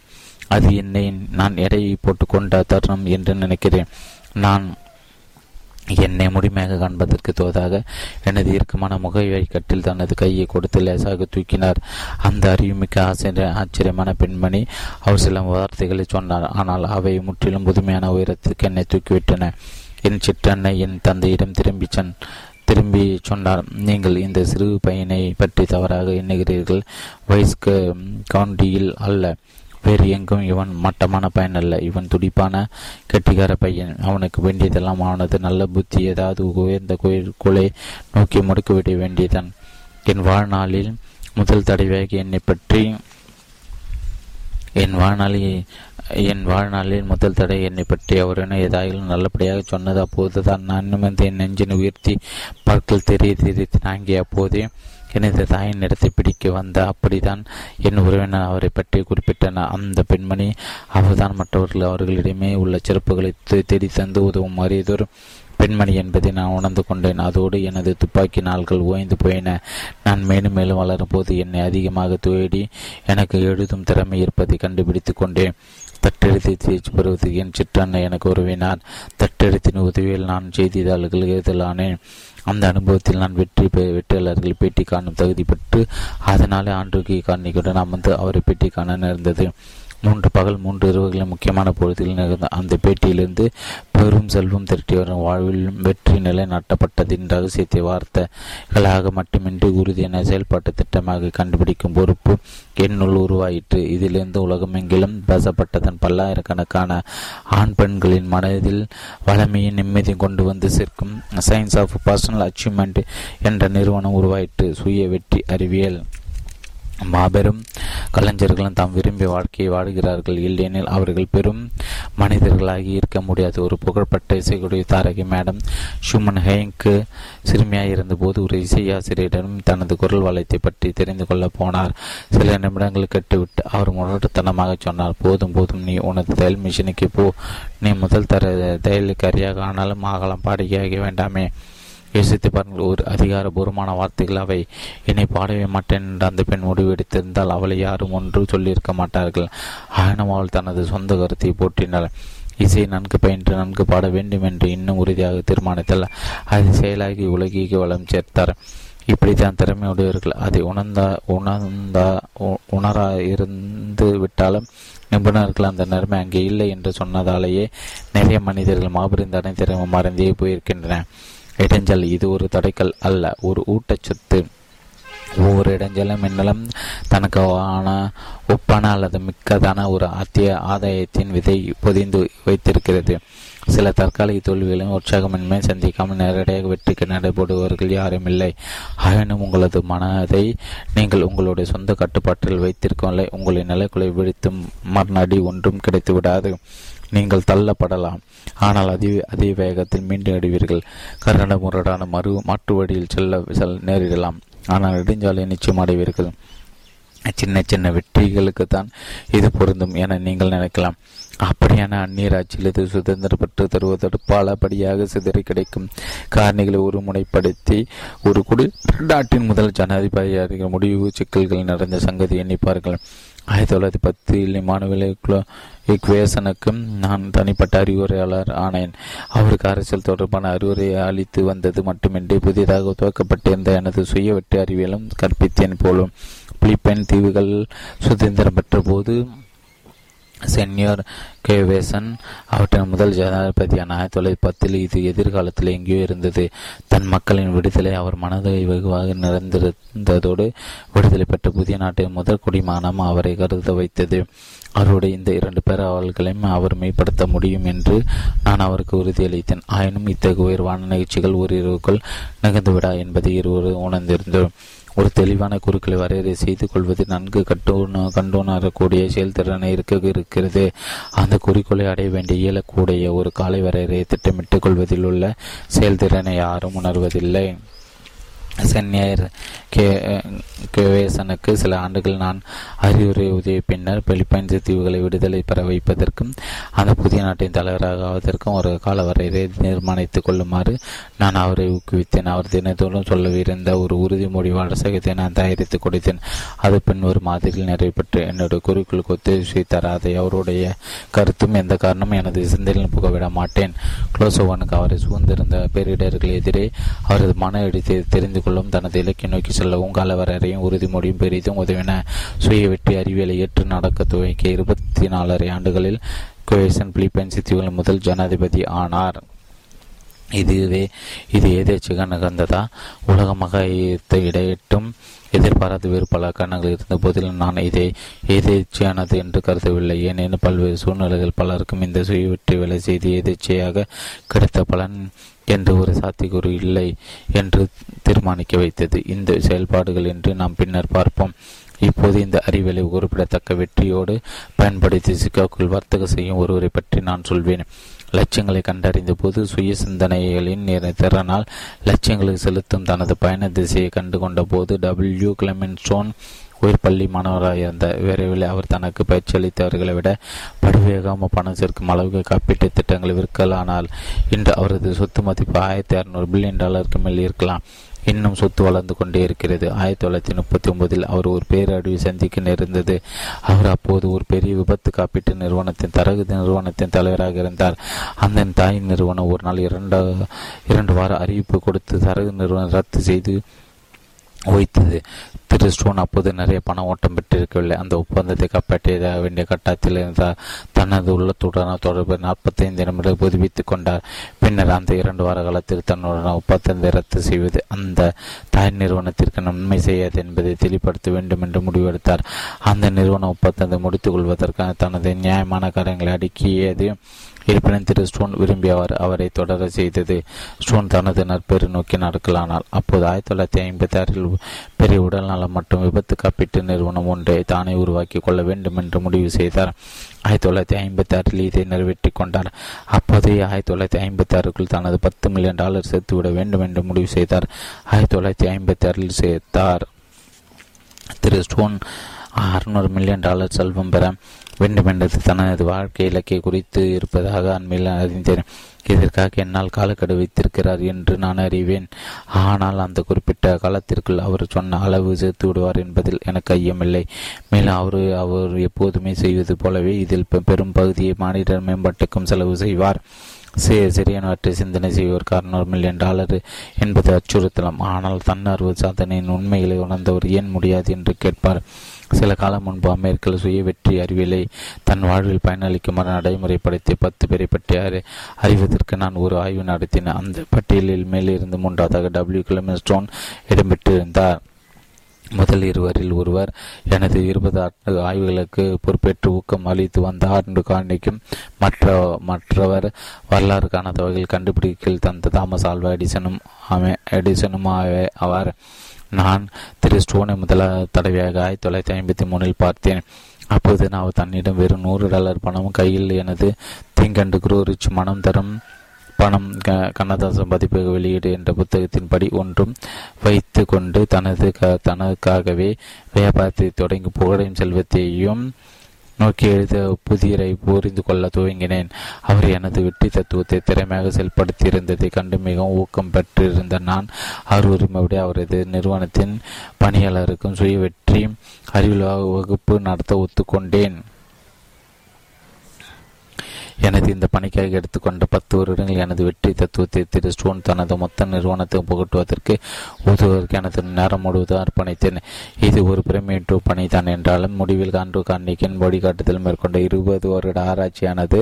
அது என்னை நான் எடையை போட்டுக்கொண்ட தருணம் என்று நினைக்கிறேன். நான் என்னை முழுமையாக காண்பதற்கு தோதாக எனது இறுக்கமான முகவை கட்டில் தனது கையை கொடுத்து லேசாக தூக்கினார். அந்த அறிவுமிக்க ஆசிரியர் ஆச்சரியமான பெண்மணி அவர் சில வார்த்தைகளை சொன்னார். ஆனால் அவை முற்றிலும் புதுமையான உயரத்திற்கு என்னை தூக்கிவிட்டன. என் சிற்றன்னை என் தந்தையிடம் திரும்பி சென் திரும்பி சொன்னார். நீங்கள் இந்த சிறு பையனை பற்றி தவறாக எண்ணுகிறீர்கள். வயஸ்கு கவுண்டியில் அல்ல. வேறு எங்கும் இவன் மட்டமான பையன் அல்ல இவன் துடிப்பான கெட்டிக்கார பையன். அவனுக்கு வேண்டியதெல்லாம் அவனது நல்ல புத்தி ஏதாவது உயர்ந்த குலை நோக்கி முடுக்கிவிட வேண்டியதான் என் வாழ்நாளில் முதல் தடவையாக என்னை பற்றி என் வாழ்நாளில் என் வாழ்நாளில் முதல் தடை என்னை பற்றி அவரிடம் ஏதாயிலும் நல்லபடியாக சொன்னது அப்போது தான் நான் வந்து என் நெஞ்சின் உயர்த்தி பற்கள் தெரிய தெரிய தாங்கிய அப்போதே எனது தாயின் இடத்தை பிடிக்க வந்த அப்படிதான் என் உறவினர் அவரை பற்றி குறிப்பிட்டன. அந்த பெண்மணி அவர்தான் மற்றவர்கள் அவர்களிடமே உள்ள சிறப்புகளை தேடி தந்து உதவும் அறியதொரு பெண்மணி என்பதை நான் உணர்ந்து கொண்டேன். அதோடு எனது துப்பாக்கி நாள்கள் ஓய்ந்து போயின. நான் மேலும் மேலும் வளரும் போது என்னை அதிகமாக தேடி எனக்கு எழுதும் திறமை இருப்பதை கண்டுபிடித்து கொண்டேன். தட்டெழுத்தை தேர்ச்சி பெறுவதற்கு என் சிற்றன்னை எனக்கு உறவினார். தட்டெழுத்தின் உதவியில் நான் செய்தித்தாள்கள் எழுதலானேன் அந்த அனுபவத்தில் நான் வெற்றி வெற்றியாளர்கள் பேட்டி காணும் தகுதி பெற்று அதனாலே ஆண்டுக்கு காணிக்குடன் அமர்ந்து அவரை பேட்டி காண நேர்ந்தது. மூன்று பகல் மூன்று இரவுகளில் முக்கியமான பொழுதில் நிகழ்ந்த அந்த பேட்டியிலிருந்து பெரும் செல்வம் திரட்டி வரும். வாழ்வில் வெற்றி நிலை நாட்டப்பட்டதின் ரகசியத்தை வார்த்தைகளாக மட்டுமின்றி உறுதியான செயல்பாட்டு திட்டமாக கண்டுபிடிக்கும் பொறுப்பு என்னுள் உருவாயிற்று. இதிலிருந்து உலகமெங்கிலும் பேசப்பட்டதன் பல்லாயிரக்கணக்கான ஆண் பெண்களின் மனதில் வளமையை நிம்மதியும் கொண்டு வந்து சேர்க்கும். சயின்ஸ் ஆஃப் பர்சனல் அச்சீவ்மெண்ட் என்ற நிறுவனம் உருவாயிற்று. சுய வெற்றி அறிவியல். மாபெரும் கலைஞர்களும் தாம் விரும்பிய வாழ்க்கையை வாடுகிறார்கள் இல்லையெனில் அவர்கள் பெரும் மனிதர்களாகி இருக்க முடியாது. ஒரு புகழ்பட்ட இசைக்குடைய தாரகி மேடம் ஷுமன் ஹெய்க்கு சிறுமியாக இருந்தபோது ஒரு இசையாசிரியரிடம் தனது குரல் வளத்தை பற்றி தெரிந்து கொள்ள போனார். சில நிமிடங்கள் கட்டுவிட்டு அவர் முரட்டுத்தனமாக சொன்னார் போதும் போதும் நீ உனது தையல் மிஷினுக்கு போ. நீ முதல் தர தையலுக்காரியாக ஆனாலும் ஆகலாம் பாடகியாக வேண்டாமே. யோசித்து பாருங்கள் ஒரு அதிகாரபூர்வமான வார்த்தைகள் அவை என்னை பாடவே மாட்டேன் என்று அந்த பெண் முடிவெடுத்திருந்தால் அவளை யாரும் ஒன்று சொல்லியிருக்க மாட்டார்கள். ஆயினும் அவள் தனது சொந்த கருத்தை போற்றினாள். இசை நன்கு பயின்று நன்கு பாட வேண்டும் என்று இன்னும் உறுதியாக தீர்மானித்தால் அதை செயலாகி உலகிக்கு வளம் சேர்த்தார். இப்படித்தான் திறமையுடையவர்கள் அதை உணர்ந்தா உணர்ந்தா உணரா இருந்து விட்டாலும் நிபுணர்கள் அந்த நிலைமை அங்கே இல்லை என்று சொன்னதாலேயே நிறைய மனிதர்கள் மாபெரும் தடை திறமை மறந்தே போயிருக்கின்றன. இடைஞ்சல் இது ஒரு தடைக்கல் அல்ல ஒரு ஊட்டச்சத்து. ஒவ்வொரு இடைஞ்சலும் மின்னலும் தனக்கு ஆன ஒப்பான அல்லது மிக்கதான ஒரு அத்திய ஆதாயத்தின் விதை பொதிந்து வைத்திருக்கிறது. சில தற்காலிக தோல்விகளையும் உற்சாகமின்மை சந்திக்காமல் நேரடியாக வெற்றிக்கு நடைபெறுபவர்கள் யாரும் இல்லை. ஆயினும் உங்களது மனதை நீங்கள் உங்களுடைய சொந்த கட்டுப்பாட்டில் வைத்திருக்கவில்லை உங்களை நிலைக்குலை விழித்தும் மறுநடி ஒன்றும் கிடைத்து விடாது நீங்கள் தள்ளப்படலாம். ஆனால் அதே அதே வேகத்தில் மீண்டும் அடைவீர்கள் கரண்ட முரடான மறு மாற்று வழியில் செல்ல செல் நேரிடலாம். ஆனால் நெடுஞ்சாலை நிச்சயம் அடைவீர்கள். சின்ன சின்ன வெற்றிகளுக்கு தான் இது பொருந்தும் என நீங்கள் நினைக்கலாம். அப்படியான அந்நீர் ஆட்சியிலிருந்து சுதந்திரம் பெற்று தருவதோடு பலபடியாக சிதறி கிடைக்கும் காரணிகளை ஒருமுனைப்படுத்தி ஒரு குடி நாட்டின் முதல் ஜனாதிபதியாக முடிவு சிக்கல்கள் நிறைந்த சங்கதி எண்ணிப்பார்கள். ஆயிரத்தி தொள்ளாயிரத்தி பத்தில் இமானுவேல் இக்வேசனுக்கும் நான் தனிப்பட்ட அறிவுரையாளர் ஆனேன். அவருக்கு அரசியல் தொடர்பான அறிவுரையை அளித்து வந்தது மட்டுமின்றி புதிதாக துவக்கப்பட்டிருந்த எனது சுய வெற்றி அறிவியலும் கற்பித்தேன் போலும். பிலிப்பைன் தீவுகள் சுதந்திரம் பெற்ற போது சென்யோர் கேவேசன் அவற்றின் முதல் ஜனாதிபதியான ஆயிரத்தி தொள்ளாயிரத்தி பத்தில் இது எதிர்காலத்தில் எங்கேயோ இருந்தது. தன் மக்களின் விடுதலை அவர் மனதை வெகுவாக நிறைந்திருந்ததோடு விடுதலை பெற்ற புதிய நாட்டின் முதல் குடிமானம் அவரை கருத வைத்தது. அவருடைய இந்த இரண்டு பேர் அவர்களையும் அவர் மேம்படுத்த முடியும் என்று நான் அவருக்கு உறுதியளித்தேன். ஆயினும் இத்தகைய உயர்வான நிகழ்ச்சிகள் ஓரிரவுக்குள் நிகழ்ந்துவிடா என்பதை இருவரும் உணர்ந்திருந்தோம். ஒரு தெளிவான குறுக்களை வரையறை செய்து கொள்வது நன்கு கட்டுண கண்டுணரக்கூடிய செயல்திறனை இருக்க இருக்கிறது. அந்த குறிக்கோளை அடைய வேண்டிய இயலக்கூடிய ஒரு காலை வரையறையை திட்டமிட்டுக் கொள்வதில் உள்ள செயல்திறனை யாரும் உணர்வதில்லை. சென்னியர் கே கேவேசனுக்கு சில ஆண்டுகள் நான் அறிவுரை உதவிய பின்னர் பிலிப்பைன்ஸ் தீவுகளை விடுதலை பெற வைப்பதற்கும் அந்த புதிய நாட்டின் தலைவராக ஆவதற்கும் ஒரு காலவரையை நிர்மாணித்துக் கொள்ளுமாறு நான் அவரை ஊக்குவித்தேன். அவர் தினத்தோடும் சொல்லவிருந்த ஒரு உறுதிமொழி வாசகத்தை நான் தயாரித்து கொடுத்தேன். அது பின் ஒரு மாதிரியில் நிறைவேற்று என்னுடைய குறிக்கோளுக்கு ஒத்துழைச்சி அதை அவருடைய கருத்தும் எந்த காரணமும் எனது சிந்தனையில் புகவிட மாட்டேன். குளோசோவனுக்கு அவரை சூழ்ந்திருந்த பேரிடர்கள் எதிரே அவரது மன எடுத்து தெரிந்து கொள்ளவும் தனது இலக்கை நோக்கி செல்லவும் காலவரையும் உறுதிமொழியும் பெரிதும் உதவின சுய வெற்றி அறிவியலை ஏற்று நடக்க துவங்கிய இருபத்தி நாலரை ஆண்டுகளில் குவேசன் பிலிப்பைன்ஸ் தீவுகள் முதல் ஜனாதிபதி ஆனார். இதுவே இது ஏதேச்சிக நிகழ்ந்ததா உலகமாக இடையிட்டும் எதிர்பாராத வேறு பல காரணங்கள் இருந்த போதிலும் நான் இதை எதேச்சியானது என்று கருதவில்லை. ஏனெனில் பல்வேறு சூழ்நிலைகள் பலருக்கும் இந்த சுய வெற்றி வேலை செய்து எதேச்சையாக கிடைத்த பலன் என்று ஒரு சாத்தியக்கூறு இல்லை என்று தீர்மானிக்க வைத்தது. இந்த செயல்பாடுகள் என்று நாம் பின்னர் பார்ப்போம். இப்போது இந்த அறிவியலை குறிப்பிடத்தக்க வெற்றியோடு பயன்படுத்தி சிக்காக்குள் வர்த்தக செய்யும் ஒருவரை பற்றி நான் சொல்வேன். லட்சியங்களை கண்டறிந்த போது சுய சிந்தனைகளின் திறனால் லட்சியங்களுக்கு செலுத்தும் தனது பயண திசையை கண்டு கொண்ட போது டபிள்யூ கிளமென்ஸ்டோன் உயர் பள்ளி மாணவராக இருந்த விரைவில் அவர் தனக்கு பயிற்சி அளித்தவர்களை விட படுவேகமாக பணம் சேர்க்கும் அளவுக்கு காப்பீட்டு திட்டங்களை விற்கலானால் இன்று அவரது சொத்து மதிப்பு ஆயிரத்தி அறுநூறு பில்லியன் டாலருக்கு மேல் இருக்கலாம். இன்னும் சொத்து வளர்ந்து கொண்டே இருக்கிறது. ஆயிரத்தி தொள்ளாயிரத்தி முப்பத்தி ஒன்பதில் அவர் ஒரு பேரழிவை சந்திக்க நேர்ந்தது. அவர் அப்போது ஒரு பெரிய விபத்து காப்பீட்டு நிறுவனத்தின் தரகு நிறுவனத்தின் தலைவராக இருந்தார். அந்த தாய் நிறுவனம் ஒரு நாள் இரண்டு இரண்டு வார அறிவிப்பு கொடுத்து தரகு நிறுவனம் ரத்து செய்து வைத்தது. திரு ஸ்டோன் அப்போது நிறைய பண ஓட்டம் பெற்றிருக்கவில்லை. அந்த ஒப்பந்தத்தை காப்பாற்ற வேண்டிய கட்டத்தில் இருந்தார் தனது உள்ளத்துடனான தொடர்பு நாற்பத்தைந்து நிமிடம் புதுப்பித்துக் கொண்டார். பின்னர் அந்த இரண்டு வார காலத்தில் தன்னுடன் ஒப்பந்தத்தை ரத்து செய்வது அந்த தாய் நிறுவனத்திற்கு நன்மை செய்யாது என்பதை தெளிப்படுத்த வேண்டும் என்று முடிவெடுத்தார். அந்த நிறுவன ஒப்பந்தத்தை முடித்துக் கொள்வதற்கான தனது நியாயமான காரியங்களை அடுக்கியது இருப்பினும் திரு ஸ்டோன் விரும்பியவர் அவரை தொடர செய்தது. ஸ்டோன் தனது நற்பெரு நோக்கி நடக்கலானார் அப்போது ஆயிரத்தி தொள்ளாயிரத்தி ஐம்பத்தி ஆறில் பெரிய உடல்நலம் மற்றும் விபத்து காப்பீட்டு நிறுவனம் ஒன்றை தானே உருவாக்கி கொள்ள வேண்டும் என்று முடிவு செய்தார். ஆயிரத்தி தொள்ளாயிரத்தி ஐம்பத்தி ஆறில் இதை நிறைவேற்றி கொண்டார். அப்போதே ஆயிரத்தி தொள்ளாயிரத்தி ஐம்பத்தி ஆறுக்குள் தனது பத்து மில்லியன் டாலர் சேர்த்துவிட வேண்டும் என்று முடிவு செய்தார். ஆயிரத்தி தொள்ளாயிரத்தி ஐம்பத்தி ஆறில் சேர்த்தார். திரு ஸ்டோன் அறுநூறு மில்லியன் டாலர் செல்வம் பெற வேண்டுமென்றது தனது வாழ்க்கை இலக்கை குறித்து இருப்பதாக அண்மையில் அறிந்தேன். இதற்காக என்னால் காலக்கெடு வைத்திருக்கிறார் என்று நான் அறிவேன். ஆனால் அந்த குறிப்பிட்ட காலத்திற்குள் அவர் சொன்ன அளவு சேர்த்து விடுவார் என்பதில் எனக்கு ஐயமில்லை. மேலும் அவர் அவர் எப்போதுமே செய்வது போலவே இதில் பெரும் பகுதியை மாநில மேம்பாட்டுக்கும் செலவு செய்வார். சிறியனவற்றை சிந்தனை செய்வோர் அறுநூறு மில்லியன் டாலர் என்பது அச்சுறுத்தலாம். ஆனால் தன்னார்வ சாதனையின் உண்மைகளை உணர்ந்தவர் ஏன் முடியாது என்று கேட்பார். சில காலம் முன்பு அமெரிக்க சுய வெற்றி அறிவியலை தன் வாழ்வில் பயனளிக்குமாறு நடைமுறைப்படுத்திய பத்து பேரை பற்றி அறிவதற்கு நான் ஒரு ஆய்வு நடத்தினேன். அந்த பட்டியலில் மேலிருந்து மூன்றாவதாக டபிள்யூ கிளமிஸ்டோன் இடம்பெற்றிருந்தார். முதல் இருவரில் ஒருவர் எனது இருபது ஆண்டு ஆய்வுகளுக்கு பொறுப்பேற்று ஊக்கம் அளித்து வந்த ஆண்டு காணிக்கும் மற்ற மற்றவர் வரலாறு காணாத வகையில் கண்டுபிடிக்கில் தந்த தாமஸ் ஆல்வா எடிசனும் எடிசனும் அவர். நான் திரு ஸ்டோனை முதல தடவையாக ஆயிரத்தி தொள்ளாயிரத்தி ஐம்பத்தி மூணில் பார்த்தேன். அப்போது நான் தன்னிடம் வெறும் நூறு டாலர் பணம் கையில் எனது திங்கண்டு குரூரிச் மனம் தரும் பணம் கண்ணதாசன் பதிப்பக வெளியீடு என்ற புத்தகத்தின்படி ஒன்றும் வைத்து கொண்டு தனது தனக்காகவே வியாபாரத்தை தொடங்கி புகழையும் செல்வத்தையும் நோக்கி எழுத புதியரை புரிந்து கொள்ள துவங்கினேன். அவர் எனது வெற்றி தத்துவத்தை திறமையாக செயல்படுத்தியிருந்ததை கண்டு மிகவும் ஊக்கம் பெற்றிருந்த நான் அவர் உரிமையுடைய அவரது நிறுவனத்தின் பணியாளருக்கும் சுய வெற்றி அறிவியல் வகுப்பு நடத்த ஒத்துக்கொண்டேன். எனது இந்த பணிக்காக எடுத்துக்கொண்ட பத்து வருடங்கள் எனது வெற்றி தத்துவத்தை திரு ஸ்டோன் தனது மொத்த நிறுவனத்தை புகட்டுவதற்கு உதவுவதற்கு எனது நேரம் முழுவதும் அர்ப்பணித்தேன். இது ஒரு பிரமிட்டு பணிதான் என்றாலும் முடிவில் காண்டு காண்டிக்கின் வழிகாட்டுதல் மேற்கொண்ட இருபது வருட ஆராய்ச்சியானது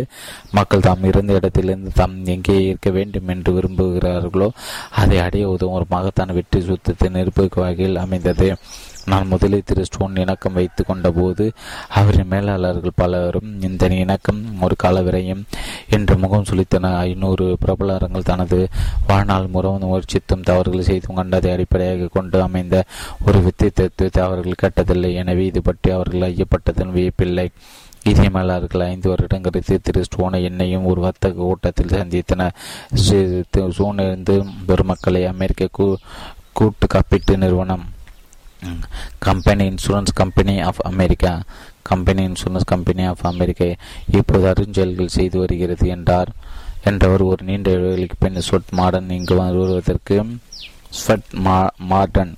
மக்கள் தாம் இருந்த இடத்திலிருந்து தாம் எங்கே இருக்க வேண்டும் என்று விரும்புகிறார்களோ அதை அடைய உதவும் ஒரு மகத்தான வெற்றி சுத்தத்தை நிரூபிக்கும் வகையில் அமைந்தது. நான் முதலில் திரு ஸ்டோன் இணக்கம் வைத்து கொண்டபோது அவரின் மேலாளர்கள் பலரும் இந்த இணக்கம் ஒரு கால விரையும் என்று முகம் சுளித்தன. ஐநூறு பிரபலங்கள் தனது வாழ்நாள் முறம் முயற்சித்தும் தவறுகள் செய்தும் கண்டதை அடிப்படையாக கொண்டு அமைந்த ஒரு வித்தியத்தை அவர்கள் கேட்டதில்லை. எனவே இது பற்றி அவர்கள் ஐயப்பட்டதன் வியப்பில்லை. இதயமலாளர்கள் ஐந்து வருடம் கழித்து திரு ஸ்டோனை என்னையும் ஒரு வர்த்தக கூட்டத்தில் சந்தித்தனர் சூனிருந்து பெருமக்களை அமெரிக்க கூ கூட்டு காப்பீட்டு நிறுவனம் company insurance company of America company insurance company of America இப்போது அருஞ்செயல்கள் செய்து வருகிறது என்றார். என்றவர் ஒரு நீண்ட இடைவெளிக்கு பின் ஸ்வட் மாடர்ன் இங்கு வருவதற்கு ஸ்வட் மா மார்டன்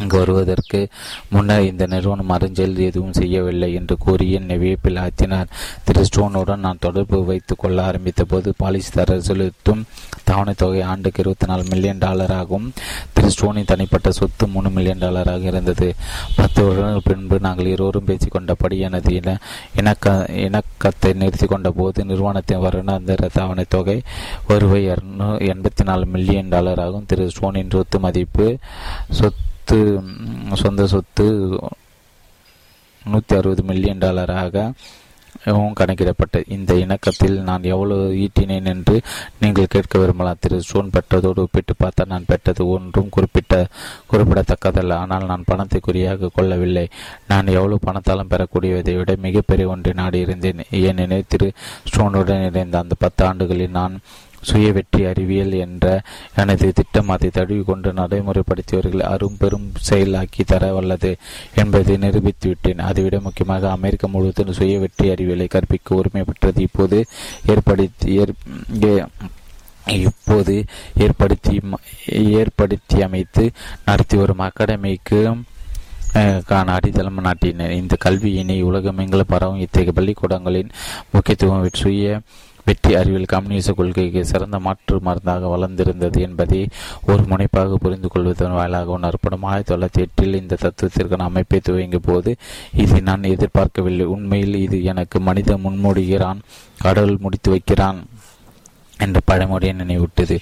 இங்கு வருவதற்கு முன்னர் இந்த நிறுவனம் அறிஞ்சல் எதுவும் செய்யவில்லை என்று கூறி என்னை வியப்பில் ஆத்தினார் திரு ஸ்டோனுடன் நான் தொடர்பு வைத்துக் கொள்ள ஆரம்பித்த போது பாலிசி தர செலுத்தும் தவணை தொகை ஆண்டுக்கு இருபத்தி நாலு மில்லியன் டாலராகவும் திரு ஸ்டோனின் தனிப்பட்ட சொத்து மூணு மில்லியன் டாலராக இருந்தது. பத்து வருடங்கள் பின்பு நாங்கள் இருவரும் பேசிக்கொண்டபடி எனது இன இணக்க இணக்கத்தை நிறுத்தி கொண்ட போது நிறுவனத்தின் வருடாந்திர தவணைத் தொகை வருவை எண்பத்தி நாலு மில்லியன் டாலராகவும் திரு ஸ்டோனின் சொத்து மதிப்பு சொத்து சொத்து சொந்த சொத்து நூற்றி அறுபது மில்லியன் டாலராக கணக்கிடப்பட்டது இந்த இணக்கத்தில் நான் எவ்வளவு ஈட்டினேன் என்று நீங்கள் கேட்க விரும்பலாம். திரு. சோன் பெற்றதோடு ஒப்பிட்டு பார்த்தால் நான் பெற்றது ஒன்றும் குறிப்பிட்ட குறிப்பிடத்தக்கதல்ல. ஆனால் நான் பணத்தை குறியாக கொள்ளவில்லை. நான் எவ்வளவு பணத்தாலும் பெறக்கூடியதை விட மிகப்பெரிய ஒன்றை நாடி இருந்தேன். ஏனெனில் திரு. ஸ்டோனுடன் இணைந்த அந்த பத்து ஆண்டுகளில் நான் சுய வெற்றி அறிவியல் என்ற எனது திட்டம் அதை தழுவிக்கொண்டு நடைமுறைப்படுத்தியவர்கள் அரும் பெரும் செயலாக்கி தர வல்லது என்பதை நிரூபித்துவிட்டேன் அதைவிட முக்கியமாக அமெரிக்கா முழுவதும் சுய வெற்றி அறிவியலை கற்பிக்க உரிமை பெற்றது இப்போது ஏற்படுத்தி இப்போது ஏற்படுத்தி ஏற்படுத்தி அமைத்து நடத்தி வரும் அகாடமிக்கு காண அடித்தளம் நாட்டினர். இந்த கல்வியினை உலகமெங்கிலும் பரவும் இத்தகைய பள்ளிக்கூடங்களின் முக்கியத்துவம் சுய வெற்றி அறிவில் கம்யூனிச கொள்கைக்கு சிறந்த மாற்று மருந்தாக வளர்ந்திருந்தது என்பதை ஒரு முனைப்பாக புரிந்து கொள்வதன் வாயிலாக உணரப்படும் ஆயிரத்தி தொள்ளாயிரத்தி எட்டில் இந்த தத்துவத்திற்கான அமைப்பை துவங்கிய போது இதை நான் எதிர்பார்க்கவில்லை. உண்மையில் இது எனக்கு மனிதன் முன்மூடுகிறான் கடவுள் முடித்து வைக்கிறான் என்ற பழமொழியை நினைவிட்டது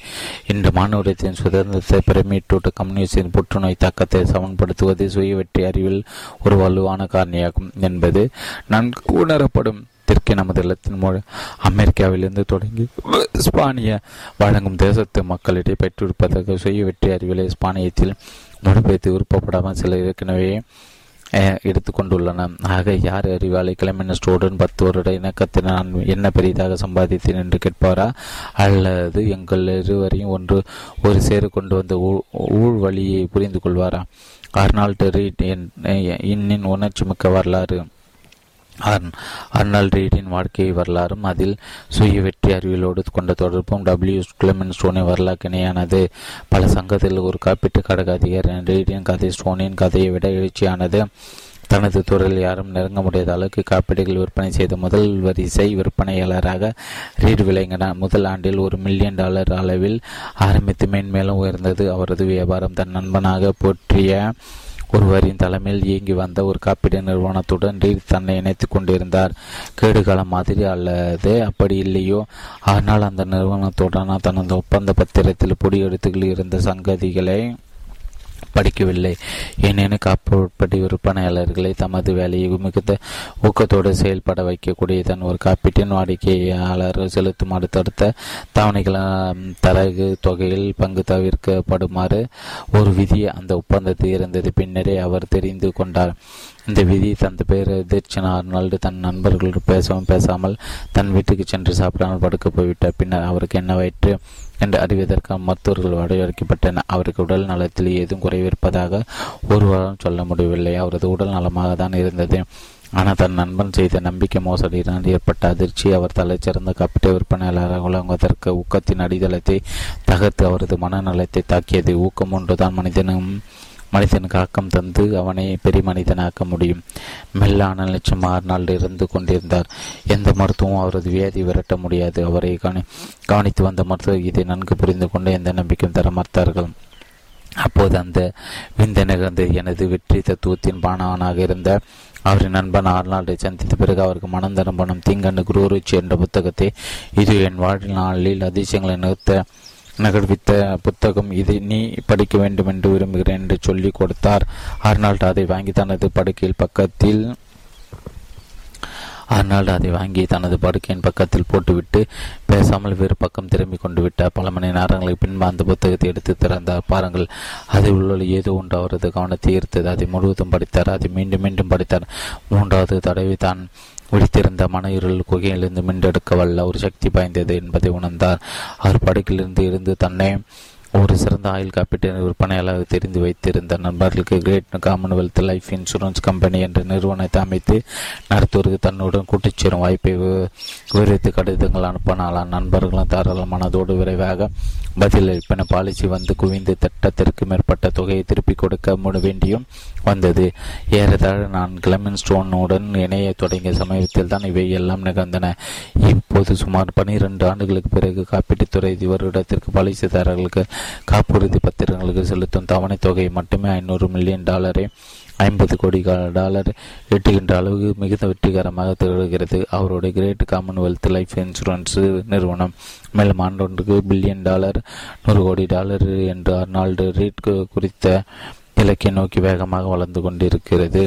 இன்று மாணவரத்தின் சுதந்திரத்தை பிரமிட்டூட்ட கம்யூனிஸ்டின் புற்றுநோய் தாக்கத்தை சமன்படுத்துவது சுய வெற்றி அறிவில் ஒரு வலுவான காரணியாகும் என்பது நன்கு உணரப்படும். தெற்கே நமது இல்லத்தின் மொழி அமெரிக்காவிலிருந்து தொடங்கி ஸ்பானிய வழங்கும் தேசத்து மக்களிடையே பெற்றிருப்பதற்கு சுய வெற்றி அறிவியலை ஸ்பானியத்தில் மொழிபெயர்த்து விருப்பப்படாமல் சில ஏற்கனவே எடுத்துக்கொண்டுள்ளன. ஆக யார் அறிவாளி? கிளமினஸ்டோடன் பத்து வருட இணக்கத்தை நான் என்ன பெரிதாக சம்பாதித்தேன் என்று கேட்பாரா? அல்லது எங்கள் இருவரையும் ஒன்று ஒரு சேர கொண்டு வந்த ஊழ் வழியை புரிந்து கொள்வாரா அர்னால்டு ரீட் இன்னின் உணர்ச்சி மிக்க வரலாறு. அர்னால் ரீடின் வாழ்க்கை வரலாறும் அதில் சுய வெற்றி அறிவியலோடு கொண்ட தொடர்பும் டபிள்யூ கிளமென் ஸ்டோனின் வரலாறு இணையானது. பல சங்கத்தில் ஒரு காப்பீட்டு கடக அதிகாரி ரீடின் கதை ஸ்டோனின் கதையை விட எழுச்சியானது. தனது துறையில் யாரும் நெருங்க முடியாத அளவுக்கு காப்பீடுகள் விற்பனை செய்த முதல் வரிசை விற்பனையாளராக ரீட் விளங்கினார். முதல் ஆண்டில் ஒரு மில்லியன் டாலர் அளவில் ஆரம்பித்து மேன்மேலும் உயர்ந்தது. அவரது வியாபாரம் தன் நண்பனாக போற்றிய ஒருவரின் தலைமையில் இயங்கி வந்த ஒரு காப்பீடு நிறுவனத்துடன் ரீட் தன்னை இணைத்துக் கொண்டிருந்தார். கேடுகாலம் மாதிரி அல்லது அப்படி இல்லையோ. ஆனால் அந்த நிறுவனத்துடனான தனது ஒப்பந்த பத்திரத்தில் பொடியெடுத்துகள் இருந்த சங்கதிகளை படிக்கவில்லை. ஏனெனும் காப்புப்படி விற்பனையாளர்களை தமது வேலையை மிகுந்த ஊக்கத்தோடு செயல்பட வைக்கக்கூடிய தன் ஒரு காப்பீட்டின் வாடிக்கையாளர் செலுத்தும் அடுத்தடுத்த தவணைகள் தரகு தொகையில் பங்கு தவிர்க்கப்படுமாறு ஒரு விதி அந்த ஒப்பந்தத்தில் இருந்தது. பின்னரே அவர் தெரிந்து கொண்டார். இந்த விதி தந்த பேர் எதிர்ச்சின ஆர்னால்டு தன் நண்பர்களோடு பேசவும் பேசாமல் தன் வீட்டுக்கு சென்று சாப்பிடாமல் படுக்க போய்விட்டார். பின்னர் அவருக்கு என்ன வயிற்று என்று அறிவதற்காக மருத்துவர்கள் வடிவமைக்கப்பட்டனர் அவருக்கு உடல் நலத்தில் ஏதும் குறைவிருப்பதாக ஒருவரும் சொல்ல முடியவில்லை. அவரது உடல் நலமாக தான் இருந்தது. ஆனால் தன் நண்பன் செய்த நம்பிக்கை மோசடியினால் ஏற்பட்ட அதிர்ச்சி அவர் தலைச்சிறந்த காப்பீட்டு விற்பனையாளராக வழங்குவதற்கு ஊக்கத்தின் அடித்தளத்தை தகர்த்து அவரது மனநலத்தை தாக்கியது. ஊக்கம் ஒன்றுதான். மனிதனும் மனிதனுக்கு ஆக்கம் தந்து அவனை பெரிய மனிதனாக்க முடியும். மெல்லான லட்சம் நாள் இருந்து கொண்டிருந்தார். எந்த மருத்துவமும் அவரது வியாதி விரட்ட முடியாது. அவரை கவனி கவனித்து வந்த மருத்துவர் இதை நன்கு புரிந்து கொண்டு எந்த நம்பிக்கையும் தர மறுத்தார்கள். அப்போது அந்த விந்த நிகழ்ந்து எனது வெற்றி தத்துவத்தின் பானவனாக இருந்த அவரின் நண்பன் ஆர்நாளை சந்தித்த பிறகு அவருக்கு மனந்தரம் பணம் தீங்கண்ணு குருருச்சி என்ற புத்தகத்தை இது என் வாழ்நாளில் அதிசயங்களை நிறுத்த நகர்வித்த புத்தகம் இது நீ படிக்க வேண்டும் என்று விரும்புகிறேன் என்று சொல்லி கொடுத்தார். அர்னால்ட் அதை வாங்கி தனது படுக்கையில் பக்கத்தில் அர்னால்டு அதை வாங்கி தனது படுக்கையின் பக்கத்தில் போட்டுவிட்டு பேசாமல் வேறு பக்கம் திரும்பி கொண்டு விட்டார். பல மணி நேரங்களுக்கு பின்பு அந்த புத்தகத்தை எடுத்து திறந்தார். பாருங்கள் அதில் உள்ள ஏதோ ஒன்று அவரது கவனத்தை ஈர்த்தது. அதை முழுவதும் படித்தார். அதை மீண்டும் மீண்டும் படித்தார். மூன்றாவது தடவை தான் விழித்திருந்த மன இருள் குகையிலிருந்து மீண்டெடுக்க வல்ல ஒரு சக்தி பாய்ந்தது என்பதை உணர்ந்தார். அவர் படுக்கிலிருந்து இருந்து தன்னை ஒரு சிறந்த ஆயுள் காப்பீட்டு விற்பனையாளர் தெரிந்து வைத்திருந்த நண்பர்களுக்கு Great Commonwealth Life Insurance Company என்ற நிறுவனத்தை அமைத்து நடத்துவதற்கு தன்னுடன் கூட்டிச் சேரும் வாய்ப்பை விவரித்து கடிதங்கள் அனுப்பினாலாம் நண்பர்களும் தாராளமானதோடு விரைவாக பதிலளிப்பன. பாலிசி வந்து குவிந்து திட்டத்திற்கு மேற்பட்ட தொகையை திருப்பிக் கொடுக்க முட வேண்டியும் வந்தது. ஏறத்தாழ நான் கிளமின் ஸ்டோனுடன் இணைய தொடங்கிய சமயத்தில் தான் இவை எல்லாம் நிகழ்ந்தன. இப்போது சுமார் பனிரெண்டு ஆண்டுகளுக்கு பிறகு காப்பீட்டுத்துறை வருடத்திற்கு பாலிசிதாரர்களுக்கு காப்புறுதி பத்திரங்களுக்கு செலுத்தும் தவணை தொகையை மட்டுமே ஐநூறு மில்லியன் டாலரை ஐம்பது கோடி டாலர் எட்டுகின்ற அளவுக்கு மிகுந்த வெற்றிகரமாக திகழ்கிறது. அவருடைய கிரேட் காமன்வெல்த் லைஃப் இன்சூரன்ஸ் நிறுவனம் மேலும் ஆண்டொன்றுக்கு பில்லியன் டாலர் நூறு கோடி டாலர் என்று அர்னால்டு ரீட் குறித்த இலக்கை நோக்கி வேகமாக வளர்ந்து கொண்டிருக்கிறது.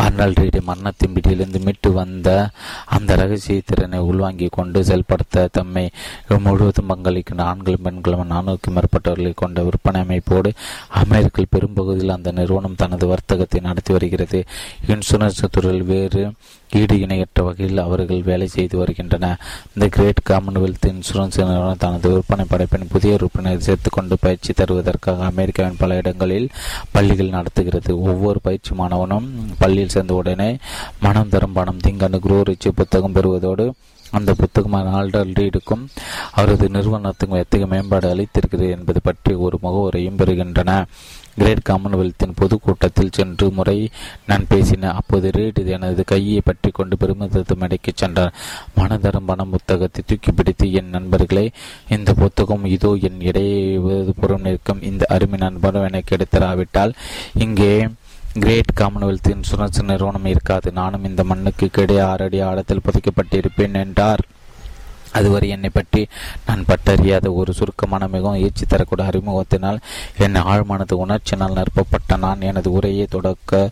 ஆர்னால் ரீடி மரணத்தின் பிடியிலிருந்து மீட்டு வந்த அந்த ரகசிய திறனை உள்வாங்கிக் கொண்டு செயல்படுத்த தம்மை முழுவதும் பங்களிக்கும் ஆண்களும் பெண்களும் நானூறுக்கும் மேற்பட்டவர்களை கொண்ட விற்பனை அமைப்போடு அமெரிக்க பெரும்பகுதியில் அந்த நிறுவனம் தனது வர்த்தகத்தை நடத்தி வருகிறது. இன்சூரன்ஸ் துறையில் வேறு ஈடு இணையற்ற வகையில் அவர்கள் வேலை செய்து வருகின்றன. இந்த கிரேட் காமன்வெல்த் இன்சூரன்ஸ் நிறுவனம் தனது விற்பனை படைப்பின் புதிய உறுப்பினர் சேர்த்துக்கொண்டு பயிற்சி தருவதற்காக அமெரிக்காவின் பல இடங்களில் பள்ளிகள் நடத்துகிறது. ஒவ்வொரு பயிற்சி மாணவனும் பள்ளியில் சேர்ந்த உடனே மனம் தரும் பணம் திங்கன்னு குரோரிச்சி புத்தகம் பெறுவதோடு அந்த புத்தகம் ஆல்டர் ரீடுக்கும் அவரது நிறுவனத்துக்கும் எத்தகைய மேம்பாடு அளித்திருக்கிறது என்பது பற்றி ஒரு முகவுரையும் பெறுகின்றன. கிரேட் காமன்வெல்த்தின் பொதுக்கூட்டத்தில் சென்று முறை நான் பேசினேன் அப்போது ரேட் எனது கையை பற்றி கொண்டு பெருமிதத்தை இடைக்கு சென்றார். மனதரும் பணம் புத்தகத்தை தூக்கி பிடித்து என் நண்பர்களே இந்த புத்தகம் இதோ என் இடையே புறம் நிற்கும். இந்த அருமை நண்பரும் எனக்கு எடுத்தராவிட்டால் இங்கே கிரேட் காமன்வெல்த் இன்சூரன்ஸ் நிறுவனம் இருக்காது. நானும் இந்த மண்ணுக்கு கிடையே ஆறடி ஆழத்தில் புதைக்கப்பட்டிருப்பேன் என்றார். அதுவரை என்னை பற்றி நான் பட்டறியாத ஒரு சுருக்கமான மிகவும் ஈர்ச்சி தரக்கூடிய அறிமுகத்தினால் என் ஆழ்மானது உணர்ச்சினால் நிரப்பப்பட்ட நான் எனது உரையை தொடக்க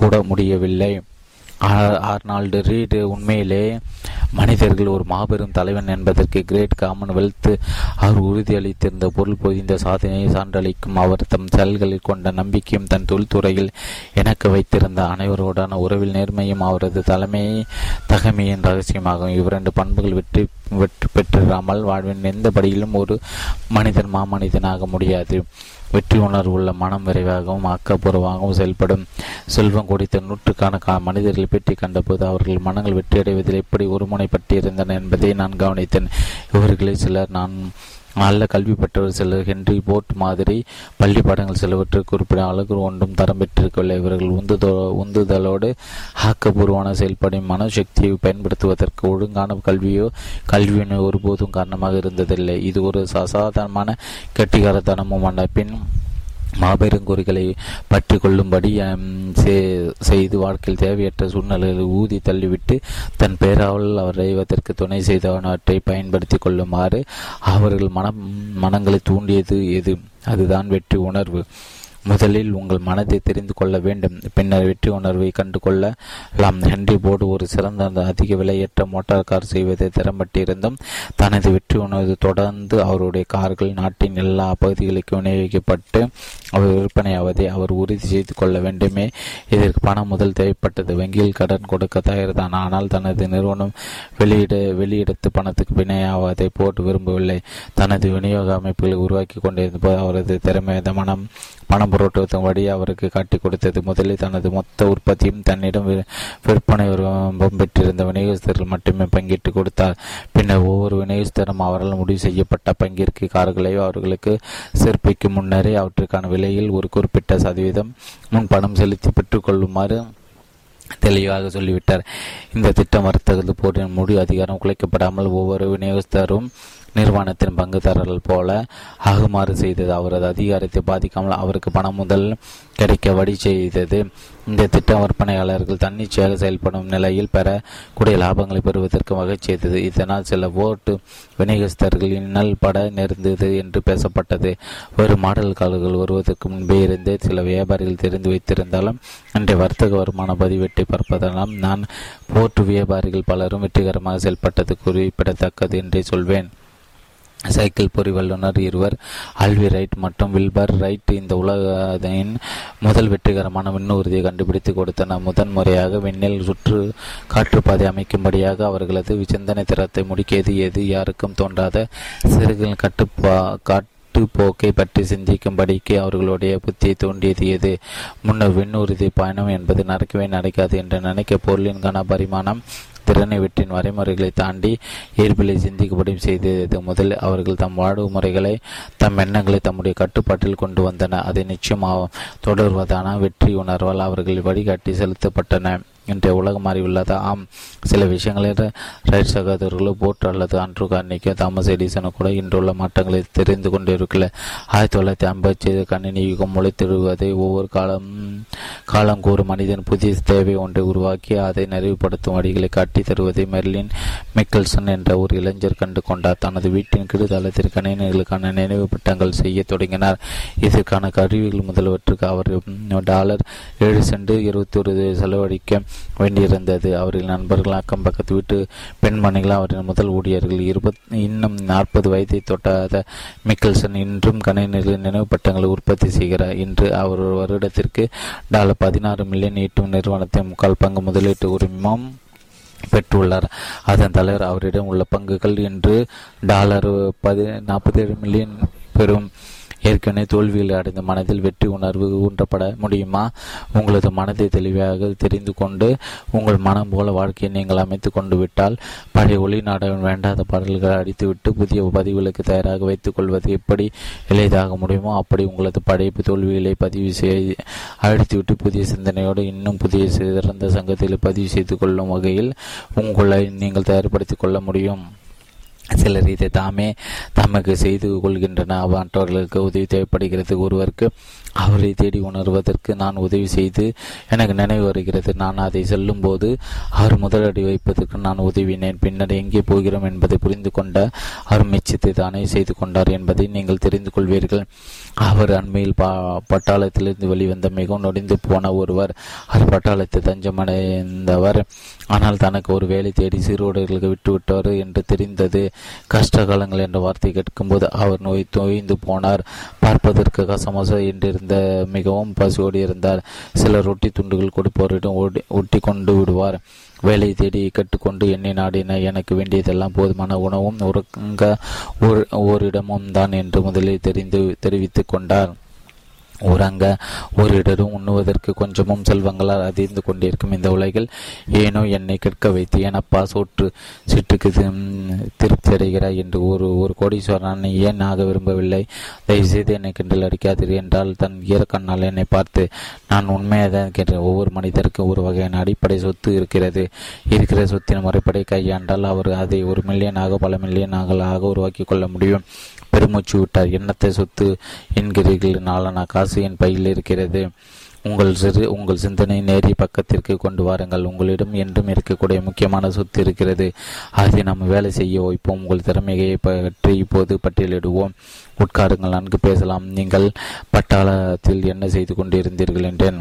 கூட முடியவில்லை. ஆர்னால்டு ரீடு உண்மையிலே மனிதர்கள் ஒரு மாபெரும் தலைவன் என்பதற்கு கிரேட் காமன்வெல்த் அவர் உறுதியளித்திருந்த பொருள் பொதிந்த சாதனையை சான்றளிக்கும். அவர் தம் செயல்களில் கொண்ட நம்பிக்கையும் தன் தொழில்துறையில் எனக்கு வைத்திருந்த அனைவரோடான உறவில் நேர்மையும் அவரது தலைமை தகமையின் ரகசியமாகும். இவ்விரண்டு பண்புகள் வெற்றி வெற்றி பெற்றிராமல் வாழ்வின் எந்த படியிலும் ஒரு மனிதன் மாமனிதனாக முடியாது. வெற்றி உணர்வுள்ள மனம் விரைவாகவும் ஆக்கப்பூர்வமாகவும் செயல்படும். செல்வம் குறித்த நூற்றுக்கான மனிதர்களை பெற்றி கண்டபோது அவர்கள் மனங்கள் வெற்றியடைவதில் எப்படி ஒருமுனைப்பட்டிருந்தன என்பதை நான் கவனித்தேன். இவர்களில் சிலர் நான் நல்ல கல்வி பெற்றவர் சிலர் ஹென்றி போர்ட் மாதிரி பள்ளி பாடங்கள் சிலவற்றை குறிப்பிட அழகு ஒன்றும் தரம் பெற்றிருக்கவில்லை. இவர்கள் உந்துதோ உந்துதலோடு ஆக்கப்பூர்வமான செயல்படும் மனசக்தியை பயன்படுத்துவதற்கு ஒழுங்கான கல்வியோ கல்வியினோ ஒருபோதும் காரணமாக இருந்ததில்லை. இது ஒரு அசாதாரணமான கெட்டிகாரத்தனமும் பின் மாபெரும் குறிகளை பற்றி கொள்ளும்படி செய்து வாழ்க்கையில் தேவையற்ற சூழ்நிலைகளை ஊதி தள்ளிவிட்டு தன் பேராவல் அவர் தெய்வத்திற்கு துணை செய்தவனவற்றை பயன்படுத்தி கொள்ளுமாறு அவர்கள் மனம் மனங்களை தூண்டியது எது? அதுதான் வெற்றி உணர்வு. முதலில் உங்கள் மனதை தெரிந்து கொள்ள வேண்டும். பின்னர் வெற்றி உணர்வை கண்டு கொள்ளலாம் ஹென்றி போர்டு ஒரு சிறந்த அதிக விலையற்ற மோட்டார் கார் செய்வதை திறம்பட்டிருந்தும் தனது வெற்றி உணர்வு தொடர்ந்து அவருடைய கார்கள் நாட்டின் எல்லா பகுதிகளுக்கும் விநியோகிக்கப்பட்டு அவர் விற்பனையாவதை அவர் உறுதி செய்து கொள்ள வேண்டுமே. இதற்கு பணம் முதல் தேவைப்பட்டது. வங்கியில் கடன் கொடுக்க தயார்தான். ஆனால் தனது நிறுவனம் வெளியிட வெளியிடத்து பணத்துக்கு பிணையாவதை போட்டு விரும்பவில்லை. தனது விநியோக அமைப்புகளை உருவாக்கி கொண்டிருந்த போது அவரது திறமை மனம் பணம் புரட்டுவதன் வழி அவருக்கு காட்டி கொடுத்தது முதலில் தனது மொத்த உற்பத்தியும் தன்னிடம் விற்பனை பெற்றிருந்த விநியோகஸ்தர்கள் மட்டுமே பங்கிட்டு கொடுத்தார். பின்னர் ஒவ்வொரு விநியோகஸ்தரும் அவரால் முடிவு செய்யப்பட்ட பங்கிற்கு கார்களை அவர்களுக்கு சேர்ப்பிக்கும் முன்னரே அவற்றுக்கான விலையில் ஒரு குறிப்பிட்ட சதவீதம் முன் பணம் செலுத்தி பெற்றுக்கொள்ளுமாறு தெளிவாக சொல்லிவிட்டார். இந்த திட்டம் வர்த்தகத்து போரின் முழு அதிகாரம் குலைக்கப்படாமல் ஒவ்வொரு விநியோகஸ்தரும் நிறுவனத்தின் பங்குதாரர்கள் போல ஆகுமாறு செய்தது. அவரது அதிகாரத்தை பாதிக்காமல் அவருக்கு பணம் முதல் கிடைக்க வழி செய்தது. இந்த திட்டம் விற்பனையாளர்கள் தன்னிச்சையாக செயல்படும் நிலையில் பெறக்கூடிய லாபங்களை பெறுவதற்கு வகை செய்தது. இதனால் சில ஓட்டு விநியோகஸ்தர்கள் இன்னல் பட நேர்ந்தது என்று பேசப்பட்டது. ஒரு மாடல் கால்கள் வருவதற்கு முன்பே இருந்தே சில வியாபாரிகள் தெரிந்து வைத்திருந்தாலும் இன்றைய வர்த்தக வருமான பதிவேட்டை பார்ப்பதெல்லாம் நான் போர்ட்டு வியாபாரிகள் பலரும் வெற்றிகரமாக செயல்பட்டது குறிப்பிடத்தக்கது என்றே சொல்வேன். சைக்கிள் பொறி வல்லுநர் இருவர் அல்வி ரைட் மற்றும் வில்பர் ரைட் இந்த உலகின் முதல் வெற்றிகரமான விண்ணூர்தியை கண்டுபிடித்து கொடுத்தனர் முதன் முறையாக விண்ணில் சுற்று காற்றுப்பாதை அமைக்கும்படியாக அவர்களது சிந்தனை திறத்தை முடுக்கியது. எது யாருக்கும் தோன்றாத சிறுகள் கட்டுப்பா காட்டு போக்கை பற்றி சிந்திக்கும்படிக்கு அவர்களுடைய புத்தியை தூண்டியது எது? முன்னர் விண்ணூர்தி பயணம் என்பது நடக்கவே நடக்காது என்று நினைக்க பொருளின் கன பரிமாணம் திறனை வெற்றின் வரைமுறைகளை தாண்டி இயல்பிலை சிந்திக்கப்படும் செய்தது முதல் அவர்கள் தம் வாழ்வு முறைகளை தம் எண்ணங்களை தம்முடைய கட்டுப்பாட்டில் கொண்டு வந்தனர் அதை நிச்சயமாக தொடர்வதான வெற்றி உணர்வால் அவர்கள் வழிகாட்டி செலுத்தப்பட்டன. இன்றைய உலகம் அறிவுள்ளதா ஆம் சில விஷயங்களில் ரைட் சகோதரர்களோ போட் அல்லது அன்று கார்னிக்கோ தாமஸ் எடிசனோ கூட இன்றுள்ள மாற்றங்களை தெரிந்து கொண்டிருக்கல. ஆயிரத்தி தொள்ளாயிரத்தி ஐம்பத்தி கணினி யுகம் முளைத்திடுவதை ஒவ்வொரு காலம் காலம் கூறும் மனிதன் புதிய தேவை ஒன்றை உருவாக்கி அதை நிறைவுபடுத்தும் வழிகளை காட்டி தருவதை மெர்லின் மிக்கல்சன் என்ற ஒரு இளைஞர் கண்டு கொண்டார். தனது வீட்டின் கீழ்தளத்தில் கணினிகளுக்கான நினைவு பட்டங்கள் செய்ய தொடங்கினார். இதற்கான கருவிகள் முதல்வற்றுக்கு அவர் டாலர் ஏழு சென்று இருபத்தி ஒரு செலவழிக்க வேண்டியிருந்தது. அவரின் நண்பர்கள் அக்கம் பக்கத்து வீட்டு பெண்மணிகள் அவரின் முதல் ஊழியர்கள் இருபத் இன்னும் நாற்பது வயதை தொட்டாத மிக்கல்சன் இன்றும் கணினியில் நினைவு பட்டங்களை உற்பத்தி செய்கிறார். இன்று அவர் ஒரு வருடத்திற்கு டாலர் பதினாறு மில்லியன் ஈட்டும் நிறுவனத்தை முக்கால் பங்கு முதலீட்டு உரிமம் பெற்றுள்ளார். அதன் தலைவர் அவரிடம் உள்ள பங்குகள் என்று டாலர் பதி நாற்பத்தி ஏழு மில்லியன் பெறும். ஏற்கனவே தோல்வியில் அடைந்த மனதில் வெற்றி உணர்வு ஊன்றப்பட முடியுமா? உங்களது மனதை தெளிவாக தெரிந்து கொண்டு உங்கள் மனம் போல வாழ்க்கையை நீங்கள் அமைத்து கொண்டு விட்டால் பழைய ஒளி நாடகம் வேண்டாத பாடல்களை அடித்துவிட்டு புதிய பதிவுகளுக்கு தயாராக வைத்துக் கொள்வது எப்படி எளிதாக முடியுமோ அப்படி உங்களது படைப்பு தோல்விகளை பதிவு செய் அழித்துவிட்டு புதிய சிந்தனையோடு இன்னும் புதிய சிறந்த சங்கத்தில் பதிவு செய்து கொள்ளும் வகையில் உங்களை நீங்கள் தயார்படுத்திக் கொள்ள முடியும். சிலர் இதை தாமே தமக்கு செய்து கொள்கின்றன. மற்றவர்களுக்கு உதவி தேவைப்படுகிறது. ஒருவருக்கு அவரை தேடி உணர்வதற்கு நான் உதவி செய்து எனக்கு நினைவு வருகிறது. நான் அதை செல்லும்போது அவர் முதலடி வைப்பதற்கு நான் உதவினேன். பின்னர் எங்கே போகிறோம் என்பதை புரிந்து கொண்ட அவர் மிச்சத்தை தானே செய்து கொண்டார் என்பதை நீங்கள் தெரிந்து கொள்வீர்கள். அவர் அண்மையில் பா பட்டாளத்திலிருந்து வெளிவந்த மிகவும் நொடிந்து போன ஒருவர் அவர் பட்டாளத்தை தஞ்சமடைந்தவர். ஆனால் தனக்கு ஒரு வேலை தேடி சிறுவர்களுக்கு விட்டுவிட்டவர் என்று தெரிந்தது. கஷ்ட காலங்கள் என்ற வார்த்தை கேட்கும்போது அவர் நோய் தோய்ந்து போனார். பார்ப்பதற்கு கசமச இருந்த மிகவும் பசியோடு இருந்தார். சில ரொட்டி துண்டுகள் கொடுப்பவரிடம் ஓடி ஒட்டி கொண்டு விடுவார். வேலை தேடி கட்டுக்கொண்டு எண்ணி நாடின எனக்கு வேண்டியதெல்லாம் போதுமான உணவும் உறங்க ஒரு ஓரிடமும் தான் என்று முதலில் தெரிந்து தெரிவித்துக் கொண்டார். உறங்க ஒரு இடரும் உண்ணுவதற்கு கொஞ்சமும் செல்வங்களால் அதிர்ந்து கொண்டிருக்கும் இந்த உலகில் ஏனோ என்னை கேட்க வைத்து ஏனப்பா சோற்று சிற்றுக்கு திருப்தி அடைகிறாய் என்று ஒரு ஒரு கோடீஸ்வரன் ஏன் ஆக விரும்பவில்லை? தயவுசெய்து என்னை கிண்டல் அடிக்காதீர் என்றால் தன் ஈரக்கண்ணால் என்னை பார்த்து நான் உண்மையாக தான் கேட்டேன். ஒவ்வொரு மனிதருக்கும் ஒரு வகையான அடிப்படை சொத்து இருக்கிறது. இருக்கிற சொத்தின் முறைப்படி கையாண்டால் அவர் அதை ஒரு மில்லியனாக பல மில்லியனாக உருவாக்கி கொள்ள முடியும். பெருமூச்சு விட்டார். எண்ணத்தை சொத்து என்கிறீர்கள்? நாளான காசு என் பையில் இருக்கிறது. உங்கள் சிறு உங்கள் சிந்தனை நேரிய பக்கத்திற்கு கொண்டு வாருங்கள். உங்களிடம் என்றும் இருக்கக்கூடிய முக்கியமான சொத்து இருக்கிறது. அதை நாம் வேலை செய்ய வைப்போம். உங்கள் திறமையை பற்றி இப்போது பட்டியலிடுவோம். உட்காருங்கள் நன்கு பேசலாம். நீங்கள் பட்டாளத்தில் என்ன செய்து கொண்டிருந்தீர்கள்? என்றேன்.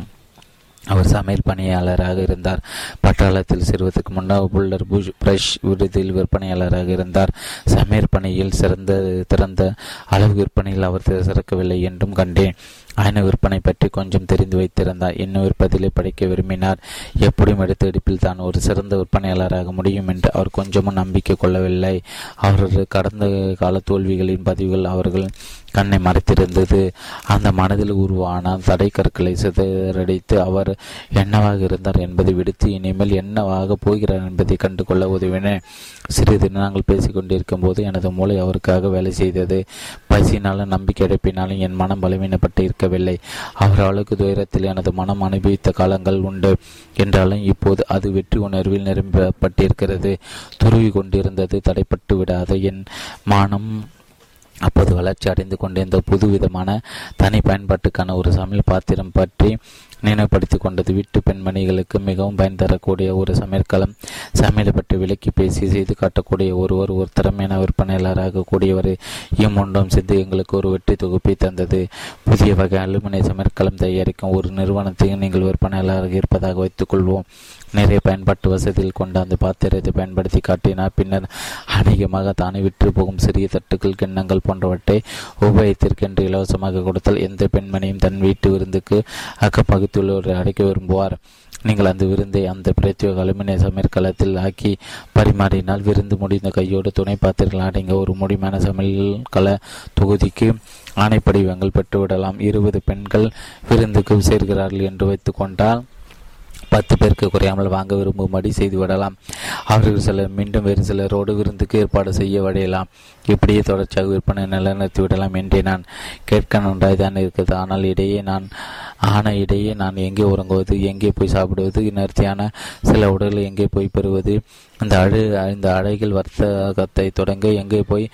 அவர் சமையல் பணியாளராக இருந்தார். பட்டாளத்தில் சேருவதற்கு முன்னர் புல்லர் புஷ் பிரஷ் விருதில் விற்பனையாளராக இருந்தார். சமையல் பணியில் சிறந்த திறந்த அளவு விற்பனையில் அவர் சிறக்கவில்லை என்றும் கண்டேன். அயன விற்பனை பற்றி கொஞ்சம் தெரிந்து வைத்திருந்தார். இன்னும் விற்பதிலே படிக்க விரும்பினார். எப்படியும் எடுத்த எடுப்பில் தான் ஒரு சிறந்த விற்பனையாளராக முடியும் என்று அவர் கொஞ்சமும் நம்பிக்கை கொள்ளவில்லை. அவரது கடந்த கால தோல்விகளின் பதிவுகள் அவர்கள் கண்ணை மறைத்திருந்தது. அந்த மனதில் உருவான தடை கற்களை சிதறடித்து அவர் என்னவாக இருந்தார் என்பதை விடுத்து இனிமேல் என்னவாக போகிறார் என்பதை கண்டுகொள்ள உதவினேன் உதவின. சிறிது நாங்கள் பேசிக்கொண்டிருக்கும் போது எனது மூளை அவருக்காக வேலை செய்தது. பசினாலும் நம்பிக்கை அடைப்பினாலும் என் மனம் பலவீனப்பட்டு இருக்கவில்லை. அவர் அளவுக்கு துயரத்தில் எனது மனம் அனுபவித்த காலங்கள் உண்டு. என்றாலும் இப்போது அது வெற்றி உணர்வில் நிரம்பப்பட்டிருக்கிறது. துருவி கொண்டிருந்தது தடைப்பட்டு விடாத என் மானம் அப்போது வளர்ச்சி அடைந்து கொண்டிருந்த புது விதமான தனி பயன்பாட்டுக்கான ஒரு சமையல் பாத்திரம் பற்றி நினைவுபடுத்தி கொண்டது. வீட்டு பெண்மணிகளுக்கு மிகவும் பயன் தரக்கூடிய ஒரு சமையற்களம். சமையலை பற்றி விலக்கி பேசி செய்து காட்டக்கூடிய ஒருவர் ஒரு திறமையான விற்பனையாளராக கூடியவர் இம்முண்டும் சேர்ந்து எங்களுக்கு ஒரு வெற்றி தொகுப்பை தந்தது. புதிய வகை அலுமினிய சமையற்களம் தயாரிக்கும் ஒரு நிறுவனத்தையும் நீங்கள் விற்பனையாளராக இருப்பதாக வைத்துக்கொள்வோம் நிறைய பயன்பாட்டு வசதியில் கொண்ட அந்த பாத்திரத்தை பயன்படுத்தி காட்டினார் பின்னர் அநேகமாக தானே விற்று போகும் சிறிய தட்டுகள் கிண்ணங்கள் போன்றவற்றை உபயோகத்திற்கென்று இலவசமாக கொடுத்தால் எந்த பெண்மணியும் தன் வீட்டு விருந்துக்கு அக்கப்பகுதியில் பகுத்துள்ளவரை அடைக்க விரும்புவார். நீங்கள் அந்த விருந்தை அந்த பிரத்யோக அலுமினிய சமையற்களத்தில் ஆக்கி பரிமாறினால் விருந்து முடிந்த கையோடு துணை பாத்திரங்கள் அடங்கிய ஒரு முடிமான சமையல் கல தொகுதிக்கு ஆணைப்படிவங்கள் பெற்றுவிடலாம். இருபது பெண்கள் விருந்துக்கு சேர்கிறார்கள் என்று வைத்துக்கொண்டால் பத்து பேருக்கு குறையாமல் வாங்க விரும்பும்படி செய்துவிடலாம் அவர்கள் சிலர் மீண்டும் வேறு சிலரோடு விருந்துக்கு ஏற்பாடு செய்ய விடையலாம் இப்படியே தொடர்ச்சியாக விற்பனை நிலைநிறுத்தி விடலாம் என்றே நான் கேட்க நன்றாய்தான் இருக்கிறது ஆனால் இடையே நான் ஆன இடையே நான் எங்கே உறங்குவது எங்கே போய் சாப்பிடுவது நேர்த்தியான சில உடல்கள் எங்கே போய் பெறுவது இந்த அழு இந்த அழகில் வர்த்தகத்தை தொடங்க எங்கே போய்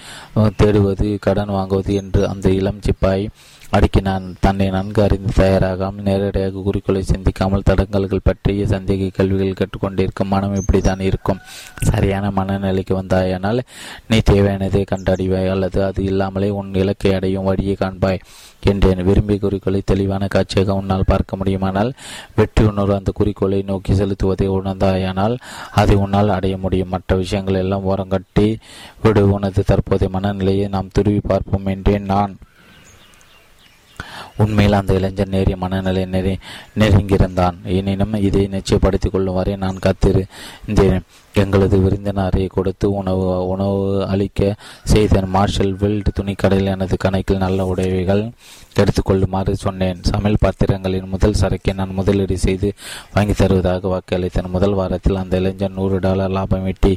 தேடுவது கடன் வாங்குவது என்று அந்த இளம் சிப்பாய் அடுக்கினான் தன்னை நன்கு அறிந்து தயாராகாமல் நேரடியாக குறிக்கோளை சிந்திக்காமல் தடங்கல்கள் பற்றிய சந்தேக கேள்விகள் கற்றுக்கொண்டிருக்கும் மனம் இப்படித்தான் இருக்கும். சரியான மனநிலைக்கு வந்தாயானால் நீ தேவையானதை கண்டறிவாய் அல்லது அது இல்லாமலே உன் இலக்கை அடையும் வழியை காண்பாய் என்றேன். விரும்பிய குறிக்கோளை தெளிவான காட்சியாக உன்னால் பார்க்க முடியுமானால் வெற்றி உணர்வு அந்த குறிக்கோளை நோக்கி செலுத்துவதை உணர்ந்தாயானால் அதை உன்னால் அடைய முடியும். மற்ற விஷயங்கள் எல்லாம் ஓரங்கட்டி விடு. உனது தற்போதைய மனநிலையை நாம் துருவி பார்ப்போம் என்றேன் நான். உண்மையில் அந்த இளைஞன் நேரிய மனநிலை நெறி நெருங்கியிருந்தான். எனினும் இதை நிச்சயப்படுத்திக் கொள்ளும் வரை நான் காத்திருந்தேன் எங்களது விருந்தினரை கொடுத்து உணவு உணவு அளிக்க செய்த மார்ஷல் வெல்ட் துணிக்கடையில் எனது கணக்கில் நல்ல உடைவைகள் எடுத்துக்கொள்ளுமாறு சொன்னேன். சமையல் பாத்திரங்களின் முதல் சரக்கை நான் முதலீடு செய்து வாங்கி தருவதாக வாக்களித்தேன். முதல் வாரத்தில் அந்த இளைஞர் நூறு டாலர் லாபம் ஈட்டி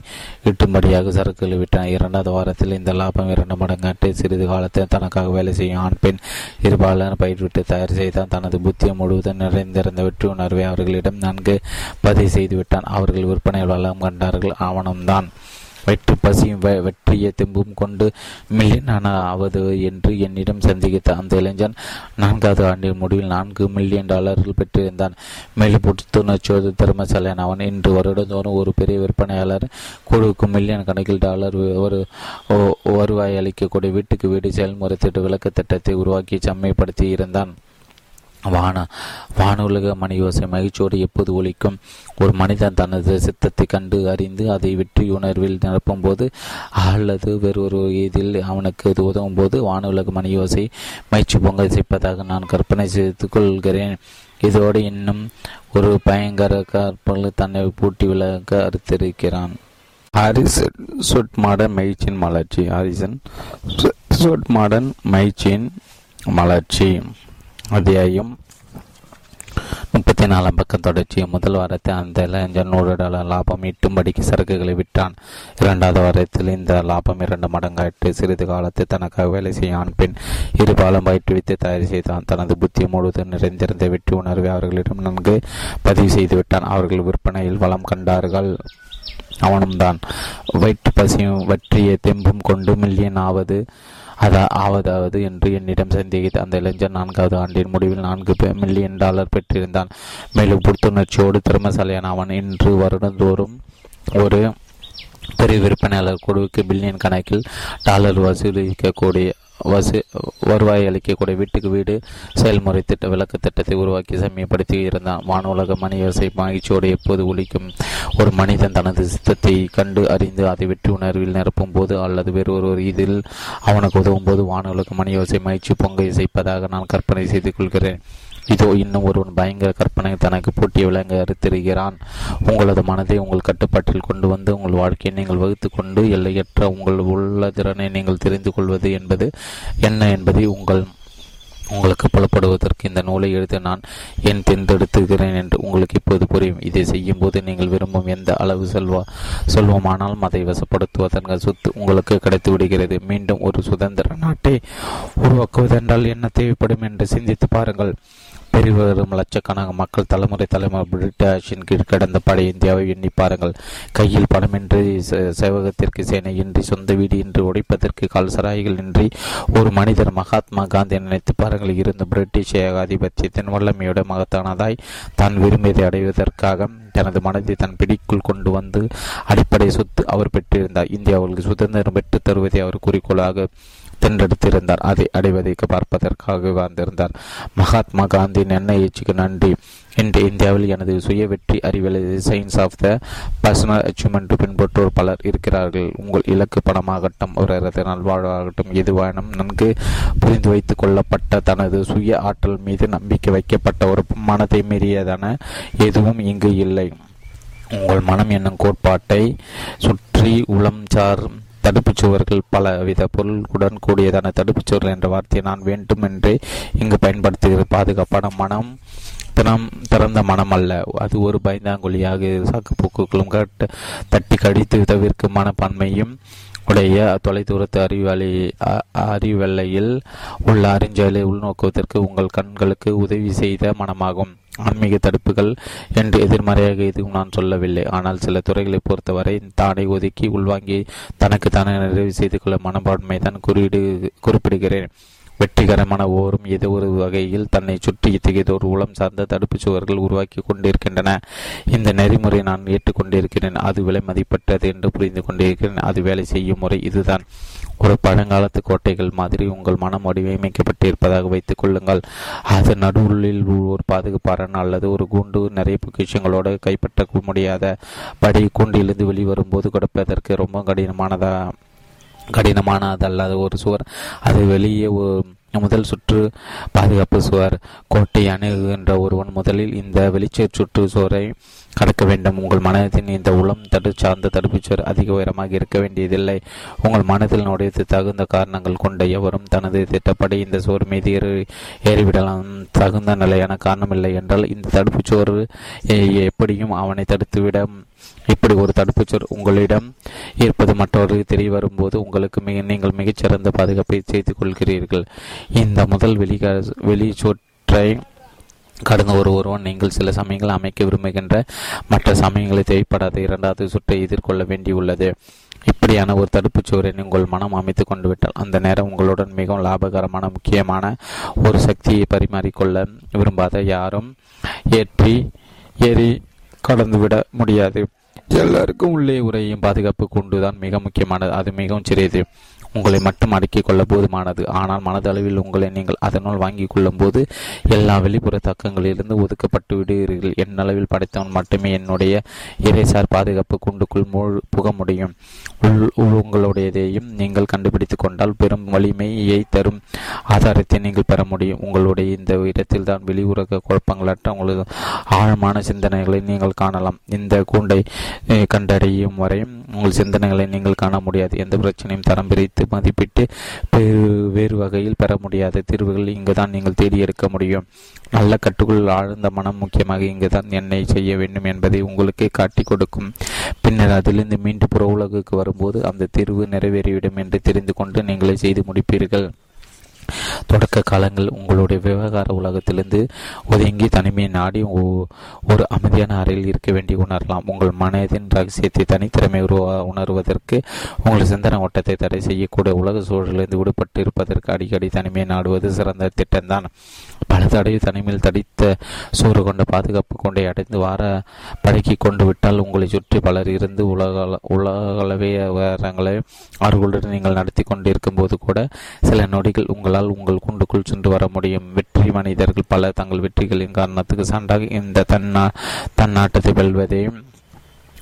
ஈட்டும்படியாக சரக்குகளை விட்டான் இரண்டாவது வாரத்தில் இந்த லாபம் இரண்டு மடங்காட்டு சிறிது காலத்தில் தனக்காக வேலை செய்யும் ஆண் பெண் இருபாலர் பயிர்விட்டு தயார் செய்தான். தனது புத்தியம் முழுவதும் நிறைந்திருந்த வெற்றி உணர்வை அவர்களிடம் நன்கு பதிவு செய்துவிட்டான். அவர்கள் விற்பனை வளம் கொண்டார்கள் ஆவணம்தான் வெற்றி பசியும் வெற்றிய தெம்பும் கொண்டு மில்லியனான ஆவது? என்று என்னிடம் சந்தித்த அந்த இளைஞன் நான்காவது ஆண்டின் முடிவில் நான்கு மில்லியன் டாலர்கள் பெற்றிருந்தான். மேலும் புத்துணர்ச்சியோடு திறமசாலையான அவன் இன்று வருடந்தோறும் ஒரு பெரிய விற்பனையாளர் குழுவுக்கு மில்லியன் கணக்கில் டாலர் ஒரு வருவாய் அளிக்கக்கூடிய வீட்டுக்கு வீடு செயல்முறை திட்ட விளக்க திட்டத்தை உருவாக்கி செம்மைப்படுத்தி இருந்தான். வான வானுலக மணி ஓசை மகிழ்ச்சியோடு எப்போது ஒழிக்கும் ஒரு மனிதன் தனது சித்தத்தை கண்டு அறிந்து அதை வெற்றி உணர்வில் நிரப்பும் போது அல்லது வேறொரு இதில் அவனுக்கு இது உதவும் போது வானுலக மணியோசை மகிழ்ச்சி பொங்கல் செய்ப்பதாக நான் கற்பனை செய்து கொள்கிறேன். இதோடு இன்னும் ஒரு பயங்கர கற்பல் தன்னை பூட்டி விலக அறுத்திருக்கிறான். ஹாரிசன் சொட் மாடன் மகிழ்ச்சியின் மலர்ச்சி. ஹாரிசன் சொட் மாடன் மகிழ்ச்சியின் மலர்ச்சி. அத்தியாயம் முப்பத்தி நாலாம் பக்கம் தொடர்ச்சி. முதல் வாரத்தில் அந்த இளைஞர் நூறு டாலர் லாபம் ஈட்டும்படிக்கு சரக்குகளை விட்டான் இரண்டாவது வாரத்தில் இந்த லாபம் இரண்டு மடங்காயிட்டு சிறிது காலத்தில் தனக்காக வேலை செய்யான் பெண் இருபாலும் பயிற்றுவித்து தயார் செய்தான். தனது புத்தி முழுவதும் நிறைந்திருந்த வெற்றி உணர்வை அவர்களிடம் நன்கு பதிவு செய்து விட்டான். அவர்கள் விற்பனையில் வளம் கண்டார்கள். அவனும்தான் வயிற்று பசியும் வற்றிய தெம்பும் கொண்டு மில்லியன் ஆவது அதா ஆவதாவது என்று என்னிடம் சந்தேகித்த அந்த இளைஞர் நான்காவது ஆண்டின் முடிவில் நான்கு மில்லியன் டாலர் பெற்றிருந்தான். மேலும் புத்துணர்ச்சியோடு திறமசாலியான அவன் இன்று வருடந்தோறும் ஒரு பெரிய விற்பனையாளர் குழுவுக்கு பில்லியன் கணக்கில் டாலர் வசூலிக்கக்கூடிய வசி வருவாய் அளிக்கக்கூடிய வீட்டுக்கு வீடு செயல்முறை திட்ட விளக்க திட்டத்தை உருவாக்கி செம்மைப்படுத்தி இருந்தான் வானுலக மணி யோசை மகிழ்ச்சியோடு எப்போது ஒழிக்கும்? ஒரு மனிதன் தனது சித்தத்தை கண்டு அறிந்து அதை வெற்றி உணர்வில் நிரப்பும் போது அல்லது வேறு ஒரு இதில் அவனுக்கு உதவும் போது வானுலக மணியோசை மகிழ்ச்சி பொங்க இசைப்பதாக நான் கற்பனை செய்து கொள்கிறேன். இதோ இன்னும் ஒருவன் பயங்கர கற்பனை தனக்கு பூட்டிய விலங்கு அறுத்திருக்கிறான் உங்களது மனதை உங்கள் கட்டுப்பாட்டில் கொண்டு வந்து உங்கள் வாழ்க்கையை நீங்கள் வகுத்து கொண்டு எல்லையற்ற உங்கள் உள்ள திறனை நீங்கள் தெரிந்து கொள்வது என்பது என்ன என்பதை உங்கள் உங்களுக்கு புலப்படுவதற்கு இந்த நூலை எழுத நான் ஏன் தேர்ந்தெடுத்துகிறேன் என்று உங்களுக்கு இப்போது புரியும். இதை செய்யும் போது நீங்கள் விரும்பும் எந்த அளவு செல்வா சொல்வோமானால் அதை வசப்படுத்துவதன் சொத்து உங்களுக்கு கிடைத்து விடுகிறது. மீண்டும் ஒரு சுதந்திர நாட்டை உருவாக்குவதென்றால் என்ன தேவைப்படும் என்று சிந்தித்து பாருங்கள். பெருவரும் லட்சக்கணக்கான மக்கள் தலைமுறை தலைமுறை பிரிட்டிஷின் கீழ் கடந்த பழைய இந்தியாவை எண்ணி பாருங்கள். கையில் பணமின்றி சேவகத்திற்கு சேனையின்றி சொந்த வீடு இன்றி உடைப்பதற்கு கால் சராய்கள் இன்றி ஒரு மனிதர் மகாத்மா காந்தி நினைத்து பாருங்கள். இருந்த பிரிட்டிஷ் ஏகாதிபத்தியத்தின் வல்லமையோட மகத்தானதாய் தான் விரும்பியதை அடைவதற்காக தனது மனதை தன் பிடிக்குள் கொண்டு வந்து அடிப்படை சொத்து அவர் பெற்றிருந்தார். இந்தியாவுக்கு சுதந்திரம் பெற்று தருவதை அவர் குறிக்கோளாக தென்றெடுத்திருந்தார். அதை அடைவதை பார்ப்பதற்காக வாழ்ந்திருந்தார். மகாத்மா காந்தியின் எண்ணெய்ச்சிக்கு நன்றி. இன்று இந்தியாவில் எனது சுய வெற்றி அறிவியல் science of the personal achievement பின்பற்றோர் பலர் இருக்கிறார்கள். உங்கள் இலக்கு பணமாகட்டும் அவரது நல்வாழ்வாகட்டும் எதுவானும் நன்கு புரிந்து வைத்துக் கொள்ளப்பட்ட தனது சுய ஆற்றல் மீது நம்பிக்கை வைக்கப்பட்ட ஒரு மனத்தை மீறியதான எதுவும் இங்கு இல்லை. உங்கள் மனம் என்னும் கோட்பாட்டை சுற்றி உளம் சார் தடுப்புச் சுவர்கள் பலவித பொருளுடன் கூடியதான தடுப்புச் சுவர்கள் என்ற வார்த்தையை நான் வேண்டுமென்றே இங்கு பயன்படுத்துகிறது. பாதுகாப்பான மனம் தினம் திறந்த மனம் அல்ல. அது ஒரு பயந்தாங்குழியாக சாக்குப்போக்குகளும் கட்ட தட்டி கடித்து தவிர்க்கும் மனப்பான்மையும் உடைய தொலைதூரத்து அறிவாளி அறிவெல்லையில் உள்ள அறிஞ்சலை உள்நோக்குவதற்கு உங்கள் கண்களுக்கு உதவி செய்த மனமாகும். ஆன்மீக தடுப்புகள் என்று எதிர்மறையாக எதுவும் நான் சொல்லவில்லை. ஆனால் சில துறைகளை பொறுத்தவரை தானை ஒதுக்கி உள்வாங்கி தனக்கு தானே நிறைவு செய்து கொள்ள மனப்பான்மை தான் குறியீடு குறிப்பிடுகிறேன். வெற்றிகரமான ஓரும் ஏதோ ஒரு வகையில் தன்னை சுற்றி இத்தகைய ஒரு உளம் சார்ந்த தடுப்புச் சுவர்கள் உருவாக்கி கொண்டிருக்கின்றன. இந்த நெறிமுறை நான் ஏற்றுக்கொண்டிருக்கிறேன். அது விலை மதிப்பற்றது என்று புரிந்து கொண்டிருக்கிறேன். அது வேலை செய்யும் முறை இதுதான். ஒரு பழங்காலத்து கோட்டைகள் மாதிரி உங்கள் மனம் வடிவமைக்கப்பட்டிருப்பதாக வைத்துக் கொள்ளுங்கள். அது நடுவுள்ளில் ஒரு பாதுகாப்பாரன் அல்லது ஒரு கூண்டு நிறைய பொக்கிஷங்களோடு கைப்பற்ற முடியாத படி கூண்டிலிருந்து வெளிவரும்போது கொடுப்பதற்கு ரொம்ப கடினமானதா கடினமானதல்லாத ஒரு சுவர். அது வெளியே முதல் சுற்று பாதுகாப்பு சுவர் கோட்டை அணுகுகின்ற ஒருவன் முதலில் இந்த வெளிச்ச சுற்று சுவரை கடக்க வேண்டும். உங்கள் மனதின் இந்த உளம் தடு சார்ந்த தடுப்புச்சுவர் அதிக உயரமாக இருக்க வேண்டியதில்லை. உங்கள் மனதில் நுழைத்து தகுந்த காரணங்கள் கொண்ட எவரும் தனது திட்டப்படி இந்த சுவர் மீது ஏறி ஏறிவிடலாம். தகுந்த நிலையான காரணமில்லை என்றால் இந்த தடுப்புச்சுவர் எப்படியும் அவனை தடுத்துவிட இப்படி ஒரு தடுப்புச்சுவர் உங்களிடம் இருப்பது மற்றவர்களுக்கு தெரிய வரும்போது உங்களுக்கு மிக நீங்கள் மிகச்சிறந்த பாதுகாப்பை செய்து கொள்கிறீர்கள். இந்த முதல் வெளி வெளி கடந்த ஒரு ஒருவன் நீங்கள் சில சமயங்கள் அமைக்க விரும்புகின்ற மற்ற சமயங்களை தேவைப்படாத இரண்டாவது சுற்றை எதிர்கொள்ள வேண்டியுள்ளது. இப்படியான ஒரு தடுப்புச் சுவரை உங்கள் மனம் அமைத்து கொண்டு விட்டால் அந்த நேரம் உங்களுடன் மிகவும் லாபகரமான முக்கியமான ஒரு சக்தியை பரிமாறிக்கொள்ள விரும்பாத யாரும் ஏற்றி ஏறி கடந்துவிட முடியாது. எல்லாருக்கும் உள்ளே உரையும் பாதுகாப்பு கொண்டுதான் மிக முக்கியமானது. அது மிகவும் சிறியது. உங்களை மட்டும் அடக்கிக் கொள்ள போதுமானது ஆனால் மனதளவில் உங்களை நீங்கள் அதனுள் வாங்கிக் கொள்ளும் போது எல்லா வெளிப்புற தக்கங்களிலிருந்து ஒதுக்கப்பட்டு விடுகிறீர்கள். என்னளவில் படைத்தவன் மட்டுமே என்னுடைய இறைசார் பாதுகாப்பு குண்டுக்குள் மூழ் புக முடியும். உங்களுடையதையும் நீங்கள் கண்டுபிடித்துக் கொண்டால் பெரும் வலிமையை தரும் ஆதாரத்தை நீங்கள் பெற முடியும். உங்களுடைய இந்த இடத்தில் தான் வெளியுறக குழப்பங்களற்ற உங்களது ஆழமான சிந்தனைகளை நீங்கள் காணலாம். இந்த கூண்டை கண்டறியும் வரை உங்கள் சிந்தனைகளை நீங்கள் காண முடியாது. எந்த பிரச்சனையும் தரம் பிரித்து மதிப்பிட்டு வேறு வகையில் பெற முடியாத தீர்வுகள் இங்குதான் நீங்கள் தேடி எடுக்க முடியும். நல்ல கட்டுக்குள் ஆழ்ந்த மனம் முக்கியமாக இங்குதான் என்னை செய்ய வேண்டும் என்பதை உங்களுக்கு காட்டி கொடுக்கும். பின்னர் அதிலிருந்து மீண்டும் புற உலகுக்கு வரும்போது அந்த தீர்வு நிறைவேறிவிடும் என்று தெரிந்து கொண்டு நீங்களே செய்து முடிப்பீர்கள். தொடக்க காலங்கள் உங்களுடைய விவகார உலகத்திலிருந்து ஒதுங்கி தனிமையை நாடி ஒரு அமைதியான அறையில் இருக்க வேண்டி உணரலாம். உங்கள் மனதின் ரகசியத்தை தனித்திறமை உருவா உணர்வதற்கு உங்கள் சிந்தன ஓட்டத்தை தடை செய்யக்கூடிய உலக சூழலிலிருந்து விடுபட்டு இருப்பதற்கு அடிக்கடி தனிமையை நாடுவது சிறந்த திட்டம்தான். பல தடவை தனிமையில் தடித்த சூறு கொண்ட பாதுகாப்பு கொண்டை அடைந்து வார பழக்கி கொண்டு விட்டால் உங்களை சுற்றி பலர் இருந்து உலக உலகளவிய விவகாரங்களை அவர்களுடன் நீங்கள் நடத்தி கொண்டிருக்கும் போது கூட சில நொடிகள் உங்களால் உங்கள் குண்டுக்குள் சென்று வர முடியும். வெற்றி மனிதர்கள் பல தங்கள் வெற்றிகளின் காரணத்துக்கு சான்றாக இந்த தன்னா தன்னாட்டத்தை வெல்வதை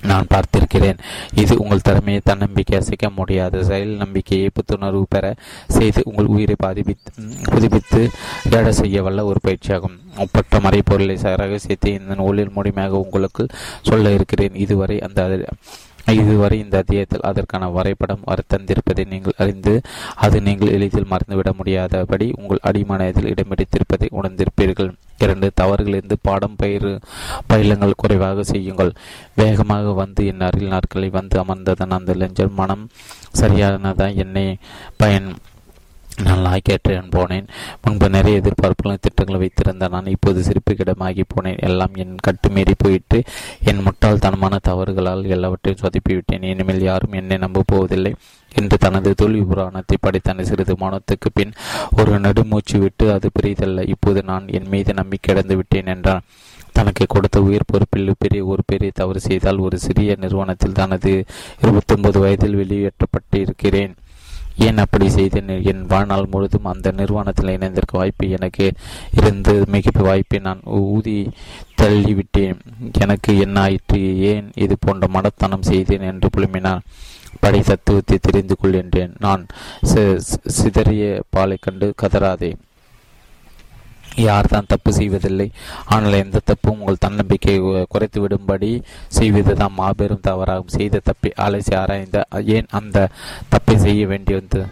நான் பார்த்திருக்கிறேன். இது உங்கள் திறமையை தன்னம்பிக்கை அசைக்க முடியாத. செயல் நம்பிக்கையை புத்துணர்வு பெற செய்து உங்கள் உயிரை பாதிப்பித்து புதுப்பித்து தேட செய்ய வல்ல ஒரு பயிற்சியாகும். ஒப்பற்ற மறைப்பொருளை ரகசியத்தை இந்த நூலில் முழுமையாக உங்களுக்கு சொல்ல இருக்கிறேன். இதுவரை அந்த இதுவரை இந்த அத்தியாயத்தில் அதற்கான வரைபடம் தந்திருப்பதை நீங்கள் அறிந்து அது நீங்கள் எளிதில் மறந்துவிட முடியாதபடி உங்கள் அடிமனத்தில் இடம்பிடித்திருப்பதை உணர்ந்திருப்பீர்கள். இரண்டு தவறுகளிலிருந்து பாடம் பயிர் பயிலங்கள் குறைவாக செய்யுங்கள். வேகமாக வந்து என் அருகில் நாட்களை வந்து அமர்ந்ததன் அந்த லஞ்சம் மனம் சரியானதான் என்னை பயன் நான் லாய்க்கேற்றேன் போனேன். முன்பு நிறைய எதிர்பார்ப்புகளும் திட்டங்களை வைத்திருந்த நான் இப்போது சிரிப்புக்கிடமாகி போனேன். எல்லாம் என் கட்டுமீறி போயிட்டு என் முட்டாள்தனமான தவறுகளால் எல்லாவற்றையும் சொதப்பிவிட்டேன். இனிமேல் யாரும் என்னை நம்ப போவதில்லை என்று தனது தோல்வி புராணத்தை படித்தன சிறிது மௌனத்துக்கு பின் ஒரு நெடுமூச்சு விட்டு அது பெரியதல்ல இப்போது நான் என் மீது நம்பிக்கை அடைந்து விட்டேன் என்றான். தனக்கு கொடுத்த உயர் பொறுப்பில் பெரிய ஒரு பெரிய தவறு செய்தால் ஒரு சிறிய நிறுவனத்தில் தனது இருபத்தொன்பது வயதில் வெளியேற்றப்பட்டு இருக்கிறேன் ஏன் அப்படி செய்தேன்? என் வாழ்நாள் முழுதும் அந்த நிறுவனத்தில் இணைந்திருக்க வாய்ப்பு எனக்கு இருந்து மிக வாய்ப்பை நான் ஊதி தள்ளிவிட்டேன். எனக்கு என்ன ஆயிற்று ஏன் இது போன்ற மடத்தனம் செய்தேன் என்று புலம்பினார். படை தத்துவத்தை தெரிந்து கொள் என்றேன். நான் சிதறிய பாலை கண்டு கதறாதே. யார் தான் தப்பு செய்வதில்லை. ஆனால் எந்த தப்பும் உங்கள் தன்னம்பிக்கையை குறைத்து விடும்படி செய்வது தான் மாபெரும் தவறாகும். செய்த தப்பை அலசி ஆராய்ந்த ஏன் அந்த தப்பை செய்ய வேண்டியது?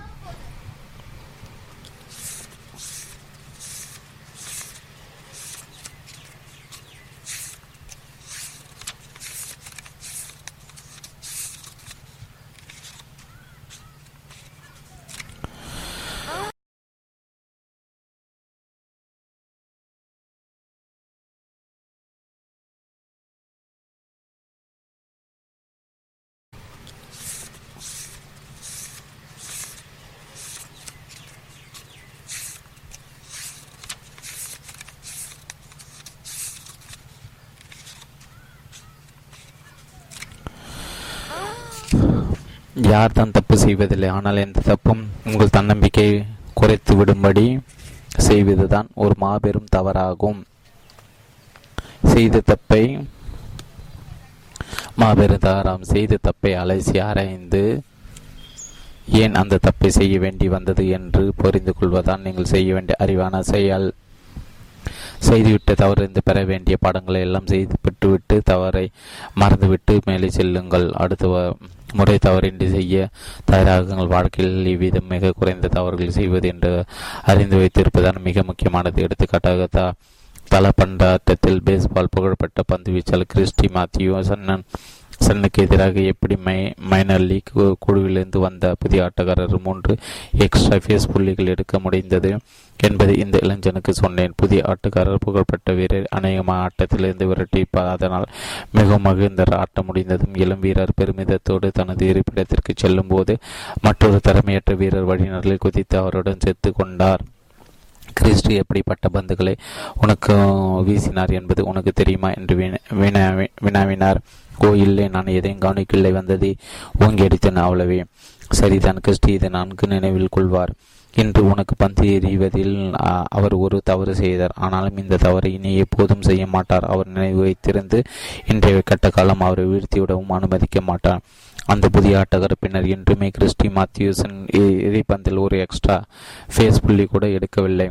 யார் தான் தப்பு செய்வதில்லை ஆனால் எந்த தப்பும் உங்கள் தன்னம்பிக்கை குறைத்து விடும்படி செய்வதுதான் ஒரு மாபெரும் தவறாகும். செய்த தப்பை மாபெரும் தவறாம் செய்த தப்பை அலசி ஆராய்ந்து ஏன் அந்த தப்பை செய்ய வேண்டி வந்தது என்று புரிந்து கொள்வதால் நீங்கள் செய்ய வேண்டிய அறிவான செயல். செய்துவிட்டு தவறிருந்து பெற வேண்டிய பாடங்களை எல்லாம் செய்து பெற்றுவிட்டு தவறை மறந்துவிட்டு மேலே செல்லுங்கள். அடுத்த முறை தவறின்றி செய்ய தயாராகுங்கள். வாழ்க்கையில் இவ்விதம் மிக குறைந்த தவறுகள் செய்வது என்று அறிந்து வைத்திருப்பதுதான் மிக முக்கியமானது. எடுத்துக்காட்டாக த தள பந்தாட்டத்தில் பேஸ்பால் புகழ்பெற்ற பந்து வீச்சாளர் கிறிஸ்டி மாத்தியோ சன்னன் சன்னுக்கு எதிராக எப்படி மை மைனர் லீக் குழுவிலிருந்து வந்த புதிய ஆட்டக்காரர் மூன்று எக்ஸ்ட்ரா ஃபேஸ் புள்ளிகள் எடுக்க முடிந்தது. என்பதை இந்த இளைஞனுக்கு சொன்னேன். புதிய ஆட்டக்காரர் புகழ்பெற்ற வீரர் அநேகமாக ஆட்டத்திலிருந்து விரட்டிப்பார். அதனால் மிகவும் மகிழ்ந்தர் ஆட்டம் முடிந்ததும் இளம் வீரர் பெருமிதத்தோடு தனது இருப்பிடத்திற்கு செல்லும் போது மற்றொரு திறமையற்ற வீரர் வழிநடலில் குதித்து அவருடன் சேர்த்து கொண்டார். கிறிஸ்து எப்படிப்பட்ட பந்துகளை உனக்கு வீசினார் என்பது உனக்கு தெரியுமா என்று வினாவினார். ஓ இல்லை நான் எதையும் கவனிக்கவில்லை. வந்ததை ஓங்கி அடித்தேன் அவ்வளவே. சரிதான் கிறிஸ்டி இதை நான்கு நினைவில் கொள்வார். இன்று உனக்கு பந்து எறிவதில் அவர் ஒரு தவறு செய்தார். ஆனாலும் இந்த தவறை இனி எப்போதும் செய்ய மாட்டார். அவர் நினைவு வைத்திருந்து இன்றைய கட்ட காலம் அவரை வீழ்த்திவிடவும் அனுமதிக்க மாட்டார். அந்த புதிய ஆட்டக்காரர் பின்னர் என்றுமே கிறிஸ்டி மாத்யூசன் எரிபந்தில் ஒரு எக்ஸ்ட்ரா ஃபேஸ் புள்ளி கூட எடுக்கவில்லை.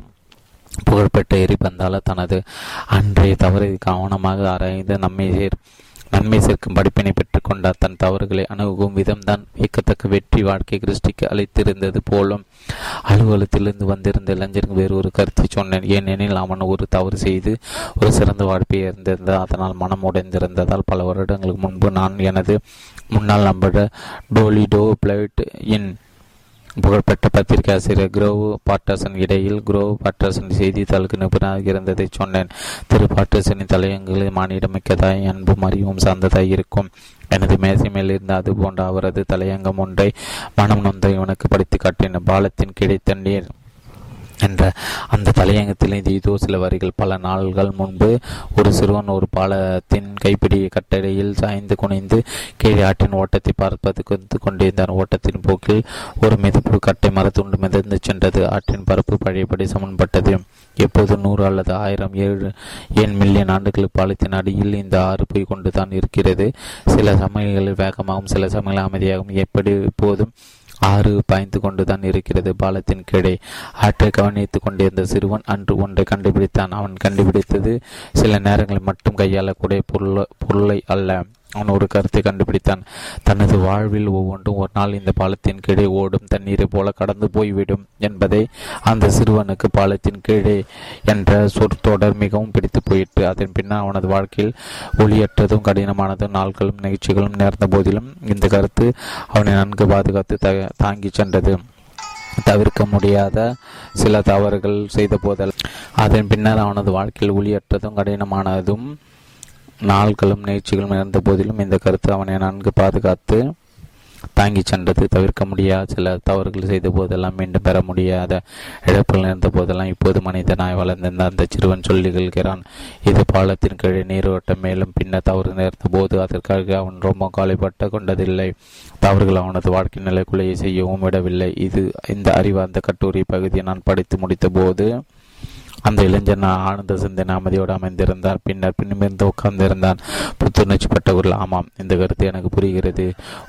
புகழ்பெற்ற எரிபந்தால தனது அன்றைய தவறை கவனமாக ஆராய்ந்து நம்மை சேர் நன்மை சேர்க்கும் படிப்பினை பெற்றுக்கொண்டார் தன் தவறுகளை அணுகும் விதம்தான் வியக்கத்தக்க வெற்றி வாழ்க்கை கிறிஸ்டிக்கு அளித்திருந்தது போலும் அலுவலகத்திலிருந்து வந்திருந்த இளைஞருக்கு வேறு ஒரு கருத்தை சொன்னேன். ஏனெனில் அவன் ஒரு தவறு செய்து ஒரு சிறந்த வாழ்க்கை இருந்திருந்த அதனால் மனம் உடைந்திருந்ததால் பல வருடங்களுக்கு முன்பு நான் எனது முன்னாள் நம்பர் டோலிடோ பிளைட் இன் புகழ்பெற்ற பத்திரிகை ஆசிரியர் குரோவ் பாட்டர்சன் இடையில் குரோவ் பாட்டர்சன் செய்தித்தாளுக்கு நிபுணராக இருந்ததை சொன்னேன். திரு பாட்டர்சனின் தலையங்களில் மானிடமிக்கதாய் அன்பும் அறிவும் சார்ந்ததாய் இருக்கும். எனது மேசை மேலிருந்து அது போன்ற அவரது தலையங்கம் ஒன்றை மனம் நொந்த இவனுக்கு படித்து காட்டின பாலத்தின் கிடைத்த நீர் என்ற அந்த தலையங்கத்தில் இதோ சில வரிகள். பல நாள்கள் முன்பு ஒரு சிறுவன் ஒரு பாலத்தின் கைப்பிடி கட்டடையில் சாய்ந்து குனிந்து கீழே ஆற்றின் ஓட்டத்தை பார்ப்பது கொண்டிருந்தான். ஓட்டத்தின் போக்கில் ஒரு மிதப்பு கட்டை மரத்துண்டு மிதந்து சென்றது. ஆற்றின் பரப்பு பழையபடி சமன்பட்டது. எப்போது நூறு அல்லது ஆயிரம் ஏழு ஏன் மில்லியன் ஆண்டுகளுக்கு பாலத்தின் அடியில் இந்த ஆறு போய் கொண்டுதான் இருக்கிறது. சில சமயங்களில் வேகமாகவும் சில சமயங்களில் அமைதியாகவும். எப்படி எப்போதும் ஆறு பாய்ந்து கொண்டுதான் இருக்கிறது பாலத்தின் கீழே. ஆற்றை கவனித்துக் கொண்டிருந்த சிறுவன் அன்று ஒன்றை கண்டுபிடித்தான். அவன் கண்டுபிடித்தது சில நேரங்களில் மட்டும் கையாளக்கூடிய பொருள் பொருளை அல்ல. அவன் ஒரு கருத்தை கண்டுபிடித்தான். தனது வாழ்வில் ஒவ்வொன்றும் ஒரு நாள் இந்த பாலத்தின் கீழே ஓடும் தண்ணீரை போல கடந்து போய்விடும் என்பதை அந்த சிறுவனுக்கு பாலத்தின் கீழே என்ற சொற்தொடர் மிகவும் பிடித்து போயிற்று. அதன் பின்னர் அவனது வாழ்க்கையில் ஒளியற்றதும் கடினமானதும் நாட்களும் நிகழ்ச்சிகளும் நேர்ந்த போதிலும் இந்த கருத்து அவனை நன்கு பாதுகாத்து த தாங்கி சென்றது. தவிர்க்க முடியாத சில தவறுகள் செய்த போதல். அதன் பின்னர் அவனது வாழ்க்கையில் ஒளியற்றதும் கடினமானதும் நாள்களும் நிகழ்ச்சிகளும் இருந்த போதிலும் இந்த கருத்து அவனை நன்கு பாதுகாத்து தாங்கி சென்றது. தவிர்க்க முடியாத சில தவறுகள் செய்த போதெல்லாம் மீண்டும் பெற முடியாத இழப்புகள் நேர்ந்த போதெல்லாம் இப்போது மனிதனாய் வளர்ந்திருந்த அந்த சிறுவன் சொல்லிகொள்கிறான் இது பாலத்தின் கீழே நீரோட்டம் மேலும் பின்னர் தவறு நேர்ந்த போது அதற்காக அவன் ரொம்ப காலைப்பட்ட கொண்டதில்லை. தவறுகள் அவனது வாழ்க்கை நிலைக்குள்ளேயே செய்யவும் விடவில்லை. இது இந்த அறிவார்ந்த கட்டுரை பகுதியை நான் படித்து முடித்த போது அந்த இளைஞன் ஆனந்த சிந்தனை அமைதியோடு அமைந்திருந்தார். பின்னர் பின்னிமிருந்து உட்கார்ந்திருந்தான். புத்துணர்ச்சி பெற்றவர்கள் ஆமாம் இந்த கருத்து எனக்கு புரிகிறது.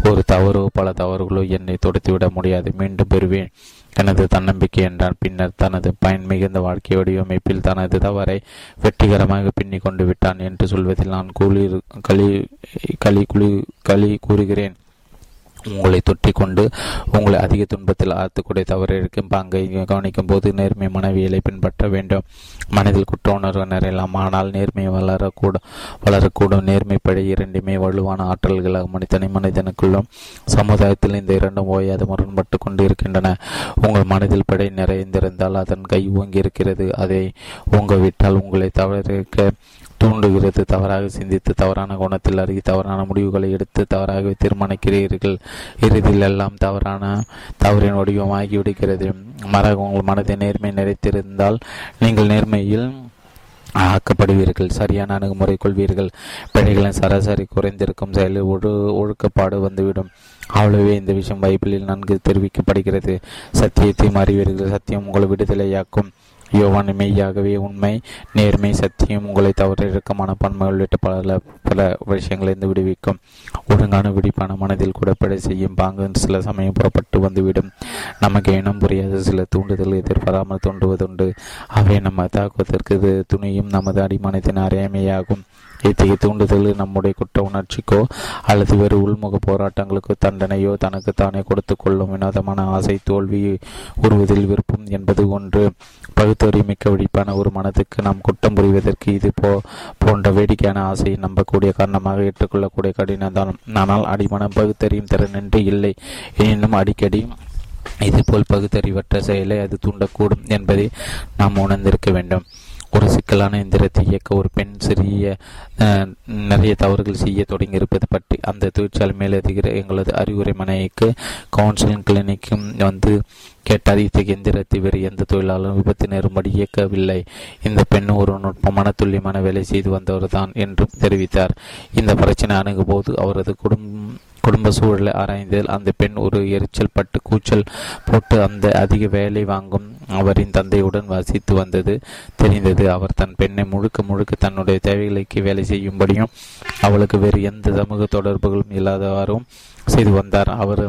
ஒரு தவறோ பல தவறுகளோ என்னை தொடுத்துவிட முடியாது. மீண்டும் பெறுவேன். எனது தன்னம்பிக்கை என்றான். பின்னர் தனது பயன் மிகுந்த வாழ்க்கை வடிவமைப்பில் தனது தவறை வெற்றிகரமாக பின்னி கொண்டு விட்டான் என்று சொல்வதில் நான் கூலி களி களி குளி களி கூறுகிறேன். உங்களை தொட்டி கொண்டு உங்களை அதிக துன்பத்தில் ஆழ்த்தக்கூடிய தவறிருக்கும் பங்கை கவனிக்கும் போது நேர்மை மனைவியலை பின்பற்ற வேண்டும். மனதில் குற்ற உணர்வு நிறையலாம். ஆனால் நேர்மை வளரக்கூடும் வளரக்கூடும். நேர்மை படை இரண்டுமே வலுவான ஆற்றல்களாக மனிதனை மனிதனுக்குள்ளும் சமுதாயத்தில் இந்த இரண்டும் ஓயாது முரண்பட்டு கொண்டு இருக்கின்றன உங்கள் மனதில் படை நிறைந்திருந்தால் அதன் கை ஓங்கி இருக்கிறது அதை உங்க விட்டால் உங்களை தவறிக்க தூண்டுகிறது தவறாக சிந்தித்து தவறான குணத்தில் அருகி தவறான முடிவுகளை எடுத்து தவறாக தீர்மானிக்கிறீர்கள். இறுதியில் எல்லாம் தவறான தவறின் வடிவமாகி விடுகிறது. மறக உங்கள் மனதை நேர்மை நிறைத்திருந்தால் நீங்கள் நேர்மையில் ஆக்கப்படுவீர்கள் சரியான அணுகுமுறை கொள்வீர்கள். பிழைகளின் சராசரி குறைந்திருக்கும் செயலில் ஒழு ஒழுக்கப்பாடு வந்துவிடும். அவ்வளவே இந்த விஷயம் பைபிளில் நன்கு தெரிவிக்கப்படுகிறது. சத்தியத்தை அறிவீர்கள். சத்தியம் உங்களை விடுதலையாக்கும். யோவான் மெய்யாகவே உண்மை நேர்மை சத்தியம் உங்களை தவற இறக்கமான பன்மை உள்ளிட்ட பல பல விஷயங்களிலிருந்து விடுவிக்கும். ஒழுங்கான விடிப்பான மனதில் கூட பிழை செய்யும் பாங்கு சில சமயம் புறப்பட்டு வந்துவிடும். நமக்கு இனம் புரியாத சில தூண்டுதல் எதிர்பாராமல் தோன்றுவதுண்டு. அவை நம்ம தாக்குவதற்கு துணியும் நமது அடிமனத்தின் அறையமையாகும் இத்தகைய தூண்டுதல் நம்முடைய குற்ற உணர்ச்சிக்கோ அல்லது வேறு உள்முக போராட்டங்களுக்கோ தண்டனையோ தனக்கு தானே கொடுத்து கொள்ளும் வினோதமான ஆசை தோல்வி உருவதில் விருப்பம் என்பது ஒன்று. பகுத்தறி மிக்க வெடிப்பான ஒரு மனதுக்கு நாம் குற்றம் புரிவதற்கு இது போ போன்ற வேடிக்கையான ஆசையை நம்பக்கூடிய காரணமாக ஏற்றுக்கொள்ளக்கூடிய கடினம்தான் ஆனால் அடிமனம் பகுத்தறியும் திறனின்றி இல்லை. எனினும் அடிக்கடி இதுபோல் பகுத்தறிவற்ற செயலை அது தூண்டக்கூடும் என்பதை நாம் உணர்ந்திருக்க வேண்டும். ஒரு சிக்கலான எந்திரத்தை இயக்க ஒரு பெண் சிறிய நிறைய தவறுகள் செய்ய தொடங்கியிருப்பது பற்றி அந்த தொழிற்சாலை மேலதிகிற எங்களது அறிவுரை மனைவிக்கு கவுன்சிலிங் கிளினிக்கும் வந்து கேட்டார் இத்தகைய எந்திரத்தை வேறு எந்த தொழிலாளரும் விபத்து நேரும்படி இயக்கவில்லை. இந்த பெண் ஒரு நுட்பமான துல்லியமான வேலை செய்து வந்தவர் தான் என்றும் தெரிவித்தார். இந்த பிரச்சனை அணுகும் போது அவரது குடும்பம் குடும்ப சூழலை ஆராய்ந்ததில் அந்த பெண் ஒரு எரிச்சல் பட்டு கூச்சல் போட்டு அந்த அதிக வேலை வாங்கும் அவரின் தந்தையுடன் வசித்து வந்தது. தெரிந்தது அவர் தன் பெண்ணை முழுக்க முழுக்க தன்னுடைய தேவைகளுக்கு வேலை செய்யும்படியும் அவளுக்கு வேறு எந்த சமூக தொடர்புகளும் இல்லாதவாறும் செய்து வந்தார். அவர்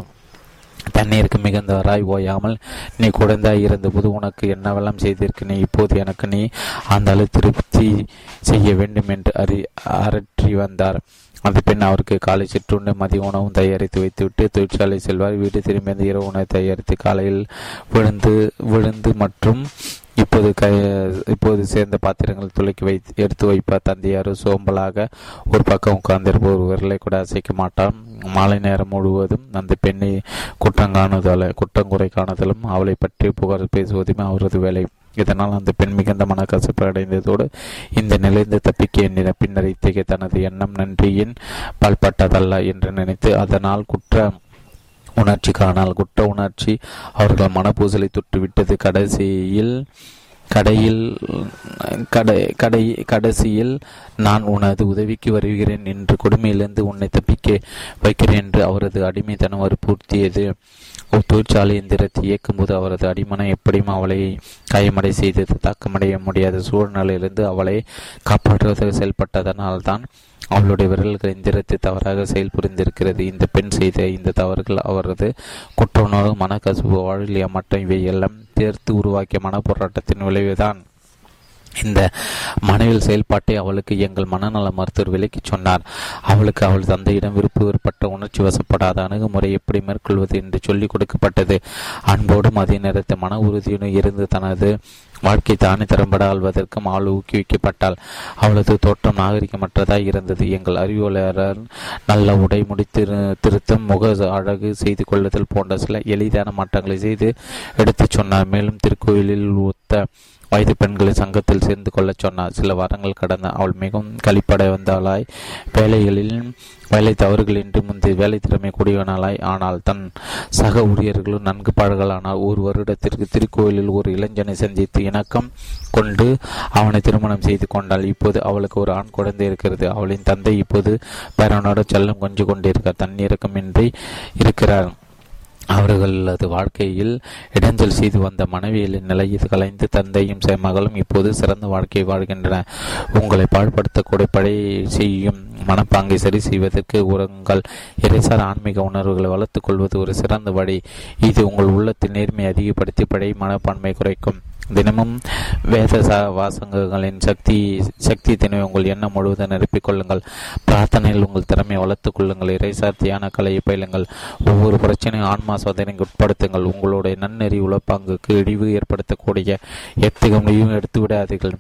தண்ணீருக்கு மிகுந்தவராய் ஓயாமல் நீ குழந்தாய் இருந்தபோது உனக்கு என்னவெல்லாம் செய்திருக்கு? நீ இப்போது எனக்கு நீ அந்த அளவு திருப்தி செய்ய வேண்டும் என்று அறி அரற்றி வந்தார். அந்த பெண் அவருக்கு காலை சிற்றுண்டு மதிய உணவும் தயாரித்து வைத்துவிட்டு தொழிற்சாலை செல்வார். வீடு திரும்பி அந்த இரவு உணவை தயாரித்து காலையில் விழுந்து விழுந்து மற்றும் இப்போது க இப்போது சேர்ந்த பாத்திரங்கள் துளைக்கி வை எடுத்து வைப்பார் தந்தையார். சோம்பலாக ஒரு பக்கம் உட்கார்ந்திருப்ப ஒரு விரலை கூட அசைக்க மாட்டான். மாலை நேரம் முழுவதும் அந்த பெண்ணை குற்றம் காணுதல குற்றங்குறை காணுதலும் அவளை பற்றி புகார் பேசுவதுமே அவரது வேலை. இதனால் அந்த பெண் மிகுந்த மனக்கசப்பு அடைந்ததோடு இந்த நிலைந்து தப்பிக்க எண்ணின பின்னர் இத்தகைய தனது எண்ணம் நன்றியின் பல்பட்டதல்ல என்று நினைத்து அதனால் குற்ற உணர்ச்சி காணால் குற்ற உணர்ச்சி. அவர்கள் மனப்பூசலை தொட்டுவிட்டது கடைசியில் கடையில் கடை கடை கடைசியில் நான் உனது உதவிக்கு வருகிறேன் என்று கொடுமையிலிருந்து உன்னை தப்பிக்க வைக்கிறேன் என்று அவரது அடிமைத்தனம் வற்புறுத்தியது. தொழிற்சாலை எந்திரத்தை இயக்கும்போது அவரது அடிமனம் எப்படியும் அவளை காயமடை செய்தது தாக்கமடைய முடியாத சூழ்நிலையிலிருந்து அவளை காப்பாற்றுவதாக செயல்பட்டதனால் தான் அவளுடைய விரல்கள் எந்திரத்தை தவறாக செயல்புரிந்திருக்கிறது. இந்த பெண் செய்த இந்த தவறுகள் அவரது குற்ற உணர்வு மனக்கசுப்பு வாழ்வியல் மற்றும் இவை எல்லாம் சேர்த்து உருவாக்கிய மனப்போராட்டத்தின் விளைவுதான். இந்த மனைவியில் செயல்பாட்டை அவளுக்கு எங்கள் மனநல மருத்துவர் விலக்கி சொன்னார். அவளுக்கு அவள் தந்தையிடம் விருப்பு ஏற்பட்ட உணர்ச்சி வசப்படாத அணுகுமுறை எப்படி மேற்கொள்வது என்று சொல்லிக் கொடுக்கப்பட்டது. அன்போடும் அதே நேரத்தில் மன உறுதியுடன் இருந்து தனது வாழ்க்கை தானே திறம்பட ஆள்வதற்கும் ஆள் ஊக்குவிக்கப்பட்டாள் அவளது தோற்றம் நாகரிகமற்றதாய் இருந்தது. எங்கள் அறிவியலாளர் நல்ல உடை முடித்து திருத்தம் முக அழகு செய்து கொள்ளுதல் போன்ற சில எளிதான மாற்றங்களை செய்து எடுத்துச் சொன்னார். மேலும் திருக்கோயிலில் ஒத்த வயது பெண்களை சங்கத்தில் சேர்ந்து கொள்ளச் சொன்னார். சில வாரங்கள் கடந்த அவள் மிகவும் கழிப்படை வந்தவளாய் வேலைகளில் வேலை தவறுகளின்றி முந்தைய வேலை திறமை கூடியவனாளாய். ஆனால் தன் சக ஊழியர்களும் நன்கு பழகலானால் ஒரு வருடத்திற்கு திருக்கோயிலில் ஒரு இளைஞனை சந்தித்து இணக்கம் கொண்டு அவனை திருமணம் செய்து கொண்டாள். இப்போது அவளுக்கு ஒரு ஆண் குழந்தை இருக்கிறது. அவளின் தந்தை இப்போது பேரனோட செல்லம் கொஞ்சு கொண்டிருக்கிறார். தன்னிறக்கமின்றி இருக்கிறார். அவர்களது வாழ்க்கையில் இடைஞ்சல் செய்து வந்த மனைவியலின் நிலையில் கலைந்து தந்தையும் மகளும் இப்போது சிறந்த வாழ்க்கையை வாழ்கின்றன. உங்களை பாழ்படுத்தக்கூடிய படை செய்யும் மனப்பாங்கை சரி செய்வதற்கு உங்கள் இறைசார் ஆன்மீக உணர்வுகளை வளர்த்துக் கொள்வது ஒரு சிறந்த வழி. இது உங்கள் உள்ளத்தில் நேர்மையை அதிகப்படுத்தி படை மனப்பான்மை குறைக்கும். தினமும் வேத வாசகங்களின் சக்தி சக்தி தினை உங்கள் எண்ணம் முழுவதும் நிரப்பிக்கொள்ளுங்கள் பிரார்த்தனையில் உங்கள் திறமையை வளர்த்துக் கொள்ளுங்கள். இறைசார் தியான கலையை பயிலுங்கள். ஒவ்வொரு பிரச்சனையும் ஆன்மா சோதனைக்கு உட்படுத்துங்கள். உங்களுடைய நன்னெறி உழப்பாங்குக்கு இழிவு ஏற்படுத்தக்கூடிய எத்துகளையும் எடுத்து விடாதீர்கள்.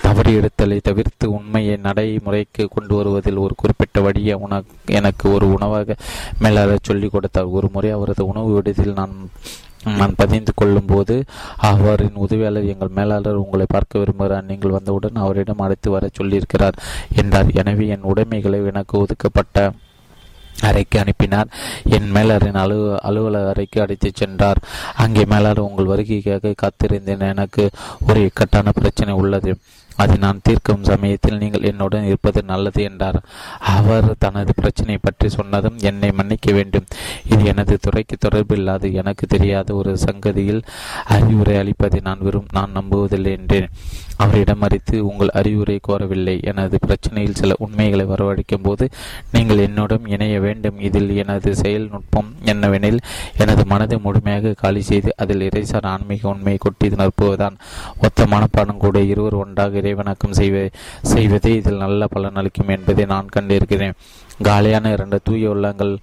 தவறு எடுத்தலை தவிர்த்து உண்மையை நடைமுறைக்கு கொண்டு வருவதில் ஒரு குறிப்பிட்ட வழியை உண எனக்கு ஒரு உணவாக மேலாளர் சொல்லிக் கொடுத்தார். ஒரு முறை அவரது உணவு விடுதியில் நான் நான் பதிந்து கொள்ளும் போது அவரின் உதவியாளர் எங்கள் மேலாளர் உங்களை பார்க்க விரும்புகிறார். நீங்கள் வந்தவுடன் அவரிடம் அழைத்து வர சொல்லியிருக்கிறார் என்றார். எனவே என் உடைமைகளை எனக்கு ஒதுக்கப்பட்ட அறைக்கு அனுப்பினார். என் மேலரின் அலு அலுவலக அறைக்கு அழைத்துச் சென்றார். அங்கே மேலாளர் உங்கள் வருகைக்காக காத்திருந்தேன். எனக்கு ஒரு இக்கட்டான பிரச்சனை உள்ளது. அதை நான் தீர்க்கும் சமயத்தில் நீங்கள் என்னுடன் இருப்பது நல்லது என்றார். அவர் தனது பிரச்சனை பற்றி சொன்னதும் என்னை மன்னிக்க வேண்டும். இது எனது துறைக்கு தொடர்பில்லாது எனக்கு தெரியாத ஒரு சங்கதியில் அறிவுரை அளிப்பதை நான் விரும் நான் நம்புவதில்லை என்றேன். அவரிடம் அறித்து உங்கள் அறிவுரை கோரவில்லை எனது பிரச்சனையில் சில உண்மைகளை வரவழைக்கும் போது நீங்கள் என்னுடன் இணைய வேண்டும். இதில் எனது செயல் நுட்பம் என்னவெனில் எனது மனதை முழுமையாக காலி செய்து அதில் இறைசார் ஆன்மீக உண்மையை கொட்டி நிரப்புவதுதான் ஒத்த மனப்பாடம் கூட இருவர் ஒன்றாக இறைவணக்கம் செய்வ செய்வதே இதில் நல்ல பலன் அளிக்கும் என்பதை நான் கண்டிருக்கிறேன். காலியான இரண்டு தூய உள்ளங்கள்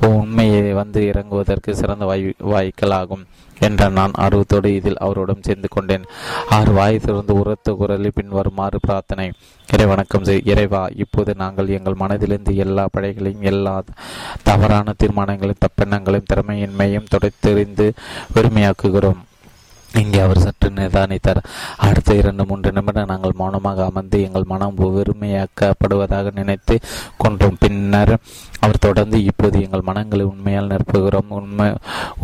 உண்மையை வந்து இறங்குவதற்கு சிறந்த வாய் வாய்க்கள் ஆகும் என்ற நான் ஆர்வத்தோடு இதில் அவருடன் சேர்ந்து கொண்டேன். ஆறு வாய் திறந்து உரத்த குரலில் பின்வருமாறு பிரார்த்தனை. இறை வணக்கம் செய் இறைவா இப்போது நாங்கள் எங்கள் மனதிலிருந்து எல்லா படைகளையும் எல்லா தவறான தீர்மானங்களையும் தப்பெண்ணங்களையும் திறமையின்மையும் தொடைத்தெறிந்து வெறுமையாக்குகிறோம். இங்கே அவர் சற்று நிதானித்தார். அடுத்த இரண்டு மூன்று நிமிடம் நாங்கள் மௌனமாக அமர்ந்து எங்கள் மனம் வெறுமையாக்கப்படுவதாக நினைத்து கொண்டோம். பின்னர் அவர் தொடர்ந்து இப்போது எங்கள் மனங்களை உண்மையால் நிரப்புகிறோம். உண்மை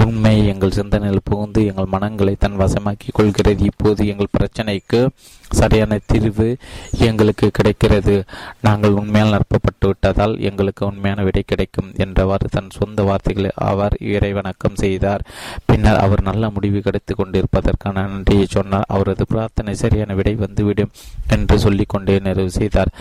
உண்மை எங்கள் சிந்தனையில் புகுந்து எங்கள் மனங்களை தன் வசமாக்கி கொள்கிறது. இப்போது எங்கள் பிரச்சனைக்கு சரியான தீர்வு எங்களுக்கு கிடைக்கிறது. நாங்கள் உண்மையால் நிரப்பப்பட்டு விட்டதால் எங்களுக்கு உண்மையான விடை கிடைக்கும் என்றவாறு தன் சொந்த வார்த்தைகளை அவர் இறைவணக்கம் செய்தார். பின்னர் அவர் நல்ல முடிவு கிடைத்து கொண்டிருப்பதற்கான நன்றியை சொன்னார். அவரது பிரார்த்தனை சரியான விடை வந்துவிடும் என்று சொல்லிக்கொண்டே நிறைவு செய்தார்.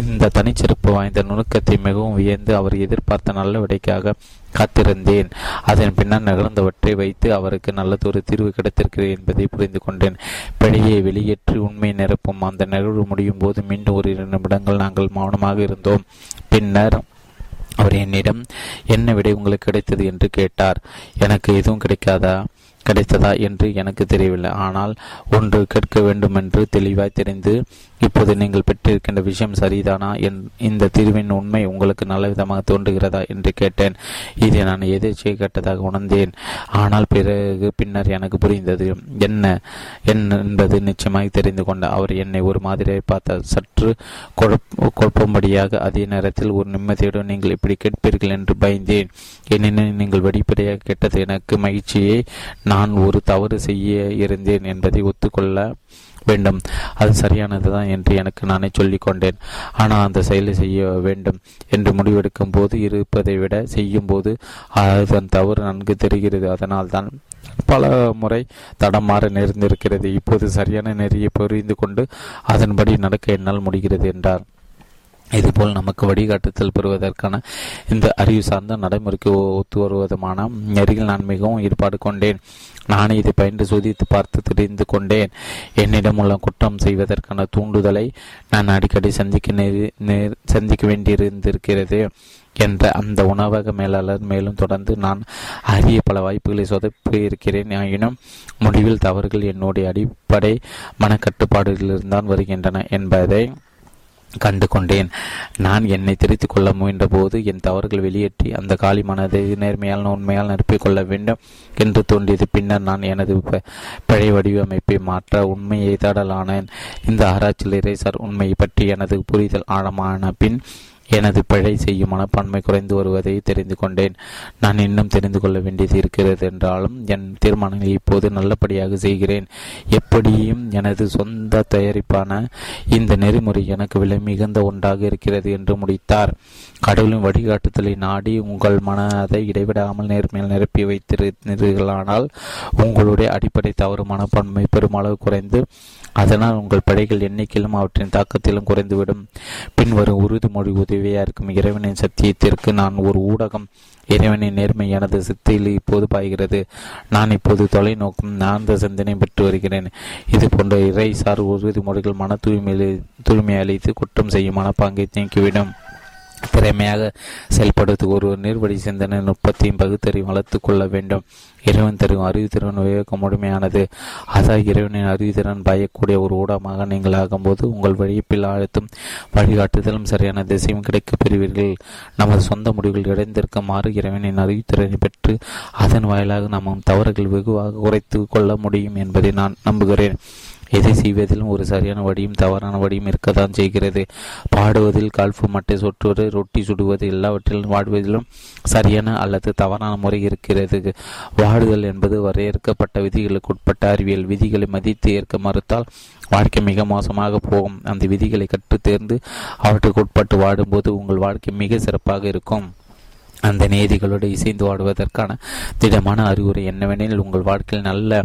இந்த தனிச்சிறப்பு வாய்ந்த நுணுக்கத்தை மிகவும் வியந்து அவர் எதிர்பார்த்த நல்ல விடைக்காக காத்திருந்தேன். அதன் பின்னர் நிகழ்ந்தவற்றை வைத்து அவருக்கு நல்லதொரு தீர்வு கிடைத்திருக்கிறது என்பதை புரிந்து கொண்டேன். பிழையை வெளியேற்றி உண்மை நிரப்பும் அந்த நிகழ்வு முடியும் போது மீண்டும் ஒரு இரண்டு நிமிடங்கள் நாங்கள் மௌனமாக இருந்தோம். பின்னர் அவர் என்னிடம் என்ன விடை உங்களுக்கு கிடைத்தது? என்று கேட்டார். எனக்கு எதுவும் கிடைக்காதா? கிடைத்ததா? என்று எனக்கு தெரியவில்லை. ஆனால் ஒன்று கேட்க வேண்டும் என்று தெளிவாய் தெரிந்து இப்போது நீங்கள் பெற்றிருக்கின்ற விஷயம் சரிதானா? என் இந்த தீர்வின் உண்மை உங்களுக்கு நல்ல விதமாக தோன்றுகிறதா என்று கேட்டேன். இதை நான் எதிர்ச்சியை கேட்டதாக உணர்ந்தேன். ஆனால் பிறகு பின்னர் எனக்கு புரிந்தது. என்ன என்ன என்பது நிச்சயமாக தெரிந்து கொண்ட அவர் என்னை ஒரு மாதிரியை பார்த்தார். சற்று குழப்பும்படியாக அதே நேரத்தில் ஒரு நிம்மதியுடன் நீங்கள் இப்படி கேட்பீர்கள் என்று பயந்தேன். ஏனெனில் நீங்கள் வெளிப்படையாக கேட்டது எனக்கு மகிழ்ச்சியை நான் ஒரு தவறு செய்ய இருந்தேன் என்பதை ஒத்துக்கொள்ள வேண்டும். அது சரியானதுதான் என்று எனக்கு நானே சொல்லிக் கொண்டேன். ஆனால் அந்த செயலை செய்ய வேண்டும் என்று முடிவெடுக்கும் போது இருப்பதை விட செய்யும் போது அதன் தவறு நன்கு தெரிகிறது. அதனால் தான் பல முறை தடமாற நேர்ந்திருக்கிறது. இப்போது சரியான நெறியை புரிந்து கொண்டு அதன்படி நடக்க என்னால் முடிகிறது என்றார். இதுபோல் நமக்கு வழிகாட்டுதல் பெறுவதற்கான இந்த அறிவு சார்ந்த நடைமுறைக்கு ஒத்து வருவதுமான நெருகில் நான் மிகவும் ஈடுபாடு கொண்டேன். நானே இதை பயின்று சோதித்து பார்த்து தெரிந்து கொண்டேன். என்னிடம் உள்ள குற்றம் செய்வதற்கான தூண்டுதலை நான் அடிக்கடி சந்திக்க சந்திக்க வேண்டியிருந்திருக்கிறது என்ற அந்த உணவக மேலாளர் மேலும் தொடர்ந்து நான் அரிய பல வாய்ப்புகளை சொதப்பி இருக்கிறேன். ஆயினும் முடிவில் தவறுகள் என்னுடைய அடிப்படை மனக்கட்டுப்பாடுகளிலிருந்தான் வருகின்றன என்பதை கண்டு கொண்டேன் நான் என்னை திருத்திக் கொள்ள முயன்ற போது என் தவறுகள் வெளியேற்றி அந்த காலி மனதை நேர்மையால் உண்மையால் நிரப்பிக் கொள்ள வேண்டும் என்று தோன்றியது. பின்னர் நான் எனது பழைய வடிவமைப்பை மாற்ற உண்மையை தேடலானேன். இந்த ஆராய்ச்சியில் இறைசார் உண்மையை பற்றி எனது புரிதல் ஆழமான பின் எனது பிழை செய்யும் மனப்பான்மை குறைந்து வருவதை தெரிந்து கொண்டேன். நான் இன்னும் தெரிந்து கொள்ள வேண்டியது இருக்கிறது என்றாலும் என் தீர்மானங்களை இப்போது நல்லபடியாக செய்கிறேன். எப்படியும் எனது சொந்த தயாரிப்பான இந்த நெறிமுறை எனக்கு விலை மிகுந்த ஒன்றாக இருக்கிறது என்று முடித்தார். கடவுளின் வழிகாட்டுதலை நாடி உங்கள் மனதை இடைவிடாமல் நேர்மையில் நிரப்பி வைத்திருந்தீர்களானால் உங்களுடைய அடிப்படை தவறு மனப்பான்மை பெருமளவு குறைந்து அதனால் உங்கள் படைகள் எண்ணிக்கையிலும் அவற்றின் தாக்கத்திலும் குறைந்துவிடும். பின்வரும் உறுதிமொழி உதவியாக இருக்கும் இறைவனின் சத்தியத்திற்கு நான் ஒரு ஊடகம். இறைவனின் நேர்மை எனது சித்தியில் இப்போது பாய்கிறது. நான் இப்போது தொலைநோக்கும் ஆழ்ந்த சிந்தனை பெற்று வருகிறேன். இது போன்ற இறைசார் உறுதிமொழிகள் மன தூய்மை தூய்மை அளித்து குற்றம் செய்யும் மனப்பாங்கை நீக்கிவிடும் திறமையாக செயல்படுவது ஒரு நீர்வழி சிந்தனை நுட்பத்தையும் பகுத்தறிவு வளர்த்து கொள்ள வேண்டும். இறைவன் தரும் அறிவுத்திறன் விவேகம் முழுமையானது. அதான் இறைவனின் அறிவுத்திறன் பயக்கூடிய ஒரு ஊடகமாக நீங்கள் ஆகும்போது உங்கள் வழிப்பில் அழுத்தும் வழிகாட்டுதலும் சரியான திசையும் கிடைக்கப் பெறுவீர்கள். நமது சொந்த முடிவுகள் இடைந்திருக்குமாறு இறைவனின் அறிவுத்திறனை பெற்று அதன் வாயிலாக நாம் தவறுகள் வெகுவாக குறைத்து கொள்ள முடியும் என்பதை நான் நம்புகிறேன். எதை செய்வதிலும் ஒரு சரியான வழியும் தவறான வழியும் இருக்கத்தான் செய்கிறது. பாடுவதில் கால்ஃபு மட்டை சொற்றுவது ரொட்டி சுடுவது எல்லாவற்றிலும் வாடுவதிலும் சரியான அல்லது தவறான முறை இருக்கிறது. வாடுதல் என்பது வரையறுக்கப்பட்ட விதிகளுக்கு உட்பட்ட அறிவியல் விதிகளை மதித்து ஏற்க மறுத்தால் வாழ்க்கை மிக மோசமாக போகும். அந்த விதிகளை கற்று தேர்ந்து அவற்றுக்கு உட்பட்டு வாடும்போது உங்கள் வாழ்க்கை மிக சிறப்பாக இருக்கும். அந்த நேதிகளோடு இசைந்து வாடுவதற்கான திடமான அறிவுரை என்னவெனில் உங்கள் வாழ்க்கையில் நல்ல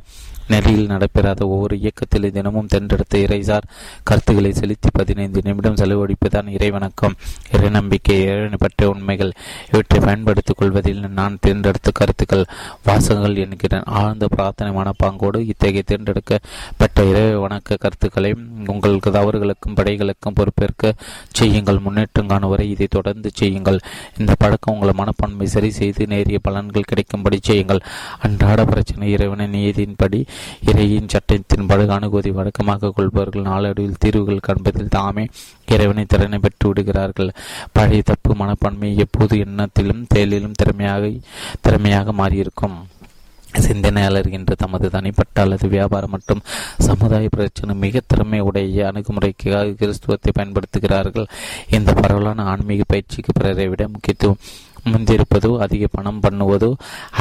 நெறியில் நடைபெறாத ஒவ்வொரு இயக்கத்தில் தினமும் தென்றெடுத்த இறைசார் கருத்துக்களை செலுத்தி பதினைந்து நிமிடம் செலவழிப்புதான் இறைவணக்கம். இறை நம்பிக்கை இறைவனை பற்றிய உண்மைகள் இவற்றை பயன்படுத்திக் கொள்வதில் நான் தேர்ந்தெடுத்த கருத்துக்கள். வாசகங்கள் என்கிறேன் ஆழ்ந்த பிரார்த்தனை மனப்பாங்கோடு இத்தகைய தேர்ந்தெடுக்கப்பட்ட இறை வணக்க கருத்துக்களை உங்கள் தவறுகளுக்கும் படைகளுக்கும் பொறுப்பேற்க செய்யுங்கள். முன்னேற்றம் வரை இதை தொடர்ந்து செய்யுங்கள். இந்த பழக்கம் உங்கள் மனப்பான்மை சரி செய்து நேரிய பலன்கள் கிடைக்கும்படி செய்யுங்கள். அன்றாட பிரச்சனை இறைவனை நீதியின்படி இறையின் சட்டத்தின் படு வழக்கமாக கொள்பவர்கள் நாளடைவில் தீர்வுகள் காண்பதில் தாமே இறைவனை திறனை பெற்று விடுகிறார்கள். பழைய தப்பு மனப்பான்மை எப்போது எண்ணத்திலும் செயலிலும் திறமையாக திறமையாக மாறியிருக்கும். சிந்தனையாளர் என்று தமது தனிப்பட்ட அல்லது வியாபாரம் மற்றும் சமுதாய பிரச்சனை மிக திறமை உடைய அணுகுமுறைக்காக கிறிஸ்துவத்தை பயன்படுத்துகிறார்கள். இந்த பரவலான ஆன்மீக பயிற்சிக்கு பிறரை விட முக்கியத்துவம் முந்திருப்பதோ அதிக பணம் பண்ணுவதோ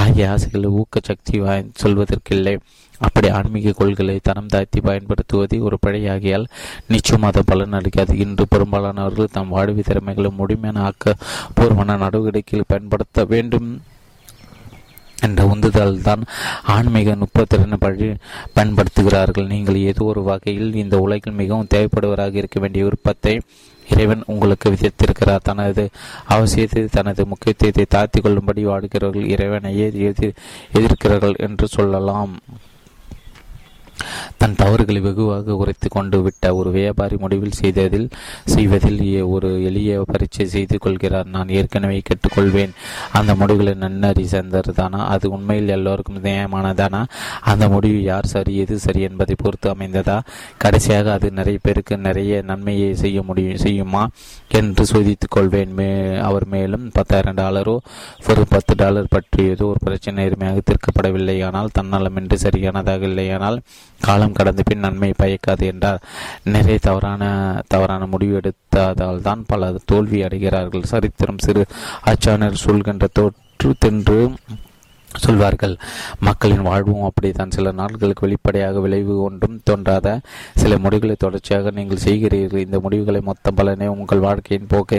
ஆகிய ஆசைகளை ஊக்கச்சக்தி வாய் சொல்வதற்கில்லை. அப்படி ஆன்மீக கொள்கைகளை தனம் தாழ்த்தி பயன்படுத்துவது ஒரு பழையாகியால் நிச்சயம் பலன் அளிக்காது. இன்று பெரும்பாலானவர்கள் தம் வாழ்வு திறமைகளை முழுமையான ஆக்கப்பூர்வமான நடவடிக்கைகள் பயன்படுத்த வேண்டும் என்ற உந்துதல் தான் ஆன்மீக நுட்பத்திறனை பழி பயன்படுத்துகிறார்கள். நீங்கள் ஏதோ ஒரு வகையில் இந்த உலகில் மிகவும் தேவைப்படுவராக இருக்க வேண்டிய விருப்பத்தை இறைவன் உங்களுக்கு விதித்திருக்கிறார். தனது அவசியத்தை தனது முக்கியத்துவத்தை தாழ்த்தி கொள்ளும்படி வாழ்கிறவர்கள் இறைவனையே எதிர் எதிர்க்கிறார்கள் என்று சொல்லலாம். தன் தவறுகளை வெகுவாக குறைத்து கொண்டு விட்ட ஒரு வியாபாரி முடிவில் செய்ததில் செய்வதில் ஒரு எளிய பரீட்சை செய்து கொள்கிறார். நான் ஏற்கனவே கேட்டுக்கொள்வேன். அந்த முடிவுகளை நன்னறி சேர்ந்ததுதானா அது உண்மையில் எல்லோருக்கும் நியாயமானதானா? அந்த முடிவு யார் சரி எது சரி என்பதை பொறுத்து அமைந்ததா? கடைசியாக அது நிறைய பேருக்கு நிறைய நன்மையை செய்ய முடியும் செய்யுமா என்று சோதித்துக் கொள்வேன். மே அவர் மேலும் பத்தாயிரம் டாலரோ ஒரு பத்து டாலர் பற்றியதோ ஒரு பிரச்சனை நேர்மையாக தீர்க்கப்படவில்லை ஆனால் தன்னலமின்றி சரியானதாக இல்லையானால் காலம் கடந்த பின் நன்மை பயக்காது என்றார். நிறைய தவறான தவறான முடிவு எடுத்ததால் தான் பல தோல்வி அடைகிறார்கள். சரித்திரம் சிறு அச்சானர் சொல்கின்ற தோற்று தென்று சொல்வார்கள். மக்களின் வாழ்வும் அப்படித்தான். சில நாட்களுக்கு வெளிப்படையாக விளைவு ஒன்றும் தோன்றாத சில முடிவுகளை தொடர்ச்சியாக நீங்கள் செய்கிறீர்கள். இந்த முடிவுகளை மொத்த பலனே உங்கள் வாழ்க்கையின் போக்கை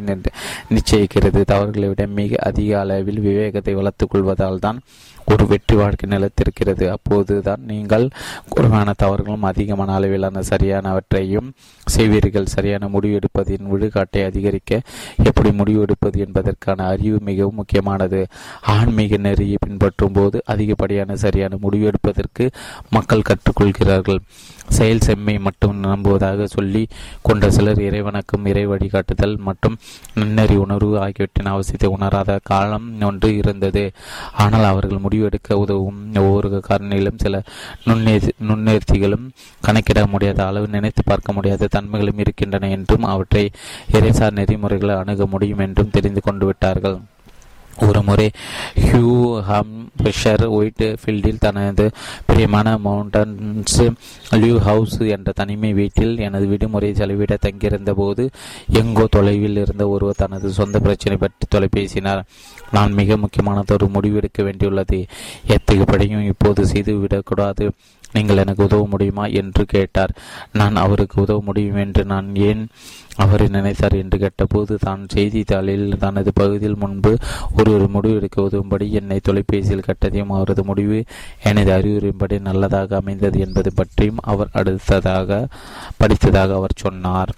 நிச்சயிக்கிறது. தவறுகளை விட மிக அதிக அளவில் விவேகத்தை வளர்த்துக் கொள்வதால் தான் ஒரு வெற்றி வாழ்க்கை நிலத்திருக்கிறது. அப்போதுதான் நீங்கள் குறைவான தவறுகளும் அதிகமான அளவிலான சரியானவற்றையும் செய்வீர்கள். சரியான முடிவு எடுப்பதின் விழுக்காட்டை அதிகரிக்க எப்படி முடிவு எடுப்பது என்பதற்கான அறிவு மிகவும் முக்கியமானது. ஆன்மீக நெறியை பின்பற்றும் போது அதிகப்படியான சரியான முடிவு எடுப்பதற்கு மக்கள் கற்றுக்கொள்கிறார்கள். செயல் செம்மை மட்டும் நம்புவதாக சொல்லி கொண்ட சிலர் இறைவனுக்கும் இறை வழிகாட்டுதல் மற்றும் நன்னறி உணர்வு ஆகியவற்றின் அவசியத்தை உணராத காலம் ஒன்று இருந்தது. ஆனால் அவர்கள் முடிவெடுக்க உதவும் ஒவ்வொரு காரணியிலும் சில நுண்ணேர் நுண்ணேர்த்திகளும் கணக்கிட முடியாத அளவு நினைத்து பார்க்க முடியாத தன்மைகளும் இருக்கின்றன என்றும் அவற்றை இறைசார் நெறிமுறைகளை அணுக முடியும் என்றும் தெரிந்து கொண்டு விட்டார்கள். ஒரு முறை ஹியூ ஹம் பிஷர் ஒயிட் ஃபீல்டில் தனது பிரியமான மவுண்டன்ஸ் லியூ ஹவுஸ் என்ற தனிமை வீட்டில் எனது விடுமுறை செலவிட தங்கியிருந்த போது எங்கோ தொலைவில் இருந்த ஒருவர் தனது சொந்த பிரச்சனை பற்றி தொலைபேசினார். நான் மிக முக்கியமானதொரு முடிவெடுக்க வேண்டியுள்ளது. எத்தகைய இப்போது செய்துவிடக்கூடாது நீங்கள் எனக்கு உதவ முடியுமா என்று கேட்டார். நான் அவருக்கு உதவ முடியும் என்று நான் ஏன் அவரை நினைத்தார் என்று கேட்டபோது தான் செய்தித்தாளில் தனது பகுதியில் முன்பு ஒரு ஒரு முடிவு எடுக்க உதவும்படி என்னை தொலைபேசியில் கட்டதையும் அவரது முடிவு எனது அறிவுரையின்படி நல்லதாக அமைந்தது என்பது பற்றியும் அவர் அடுத்ததாக படித்ததாக அவர் சொன்னார்.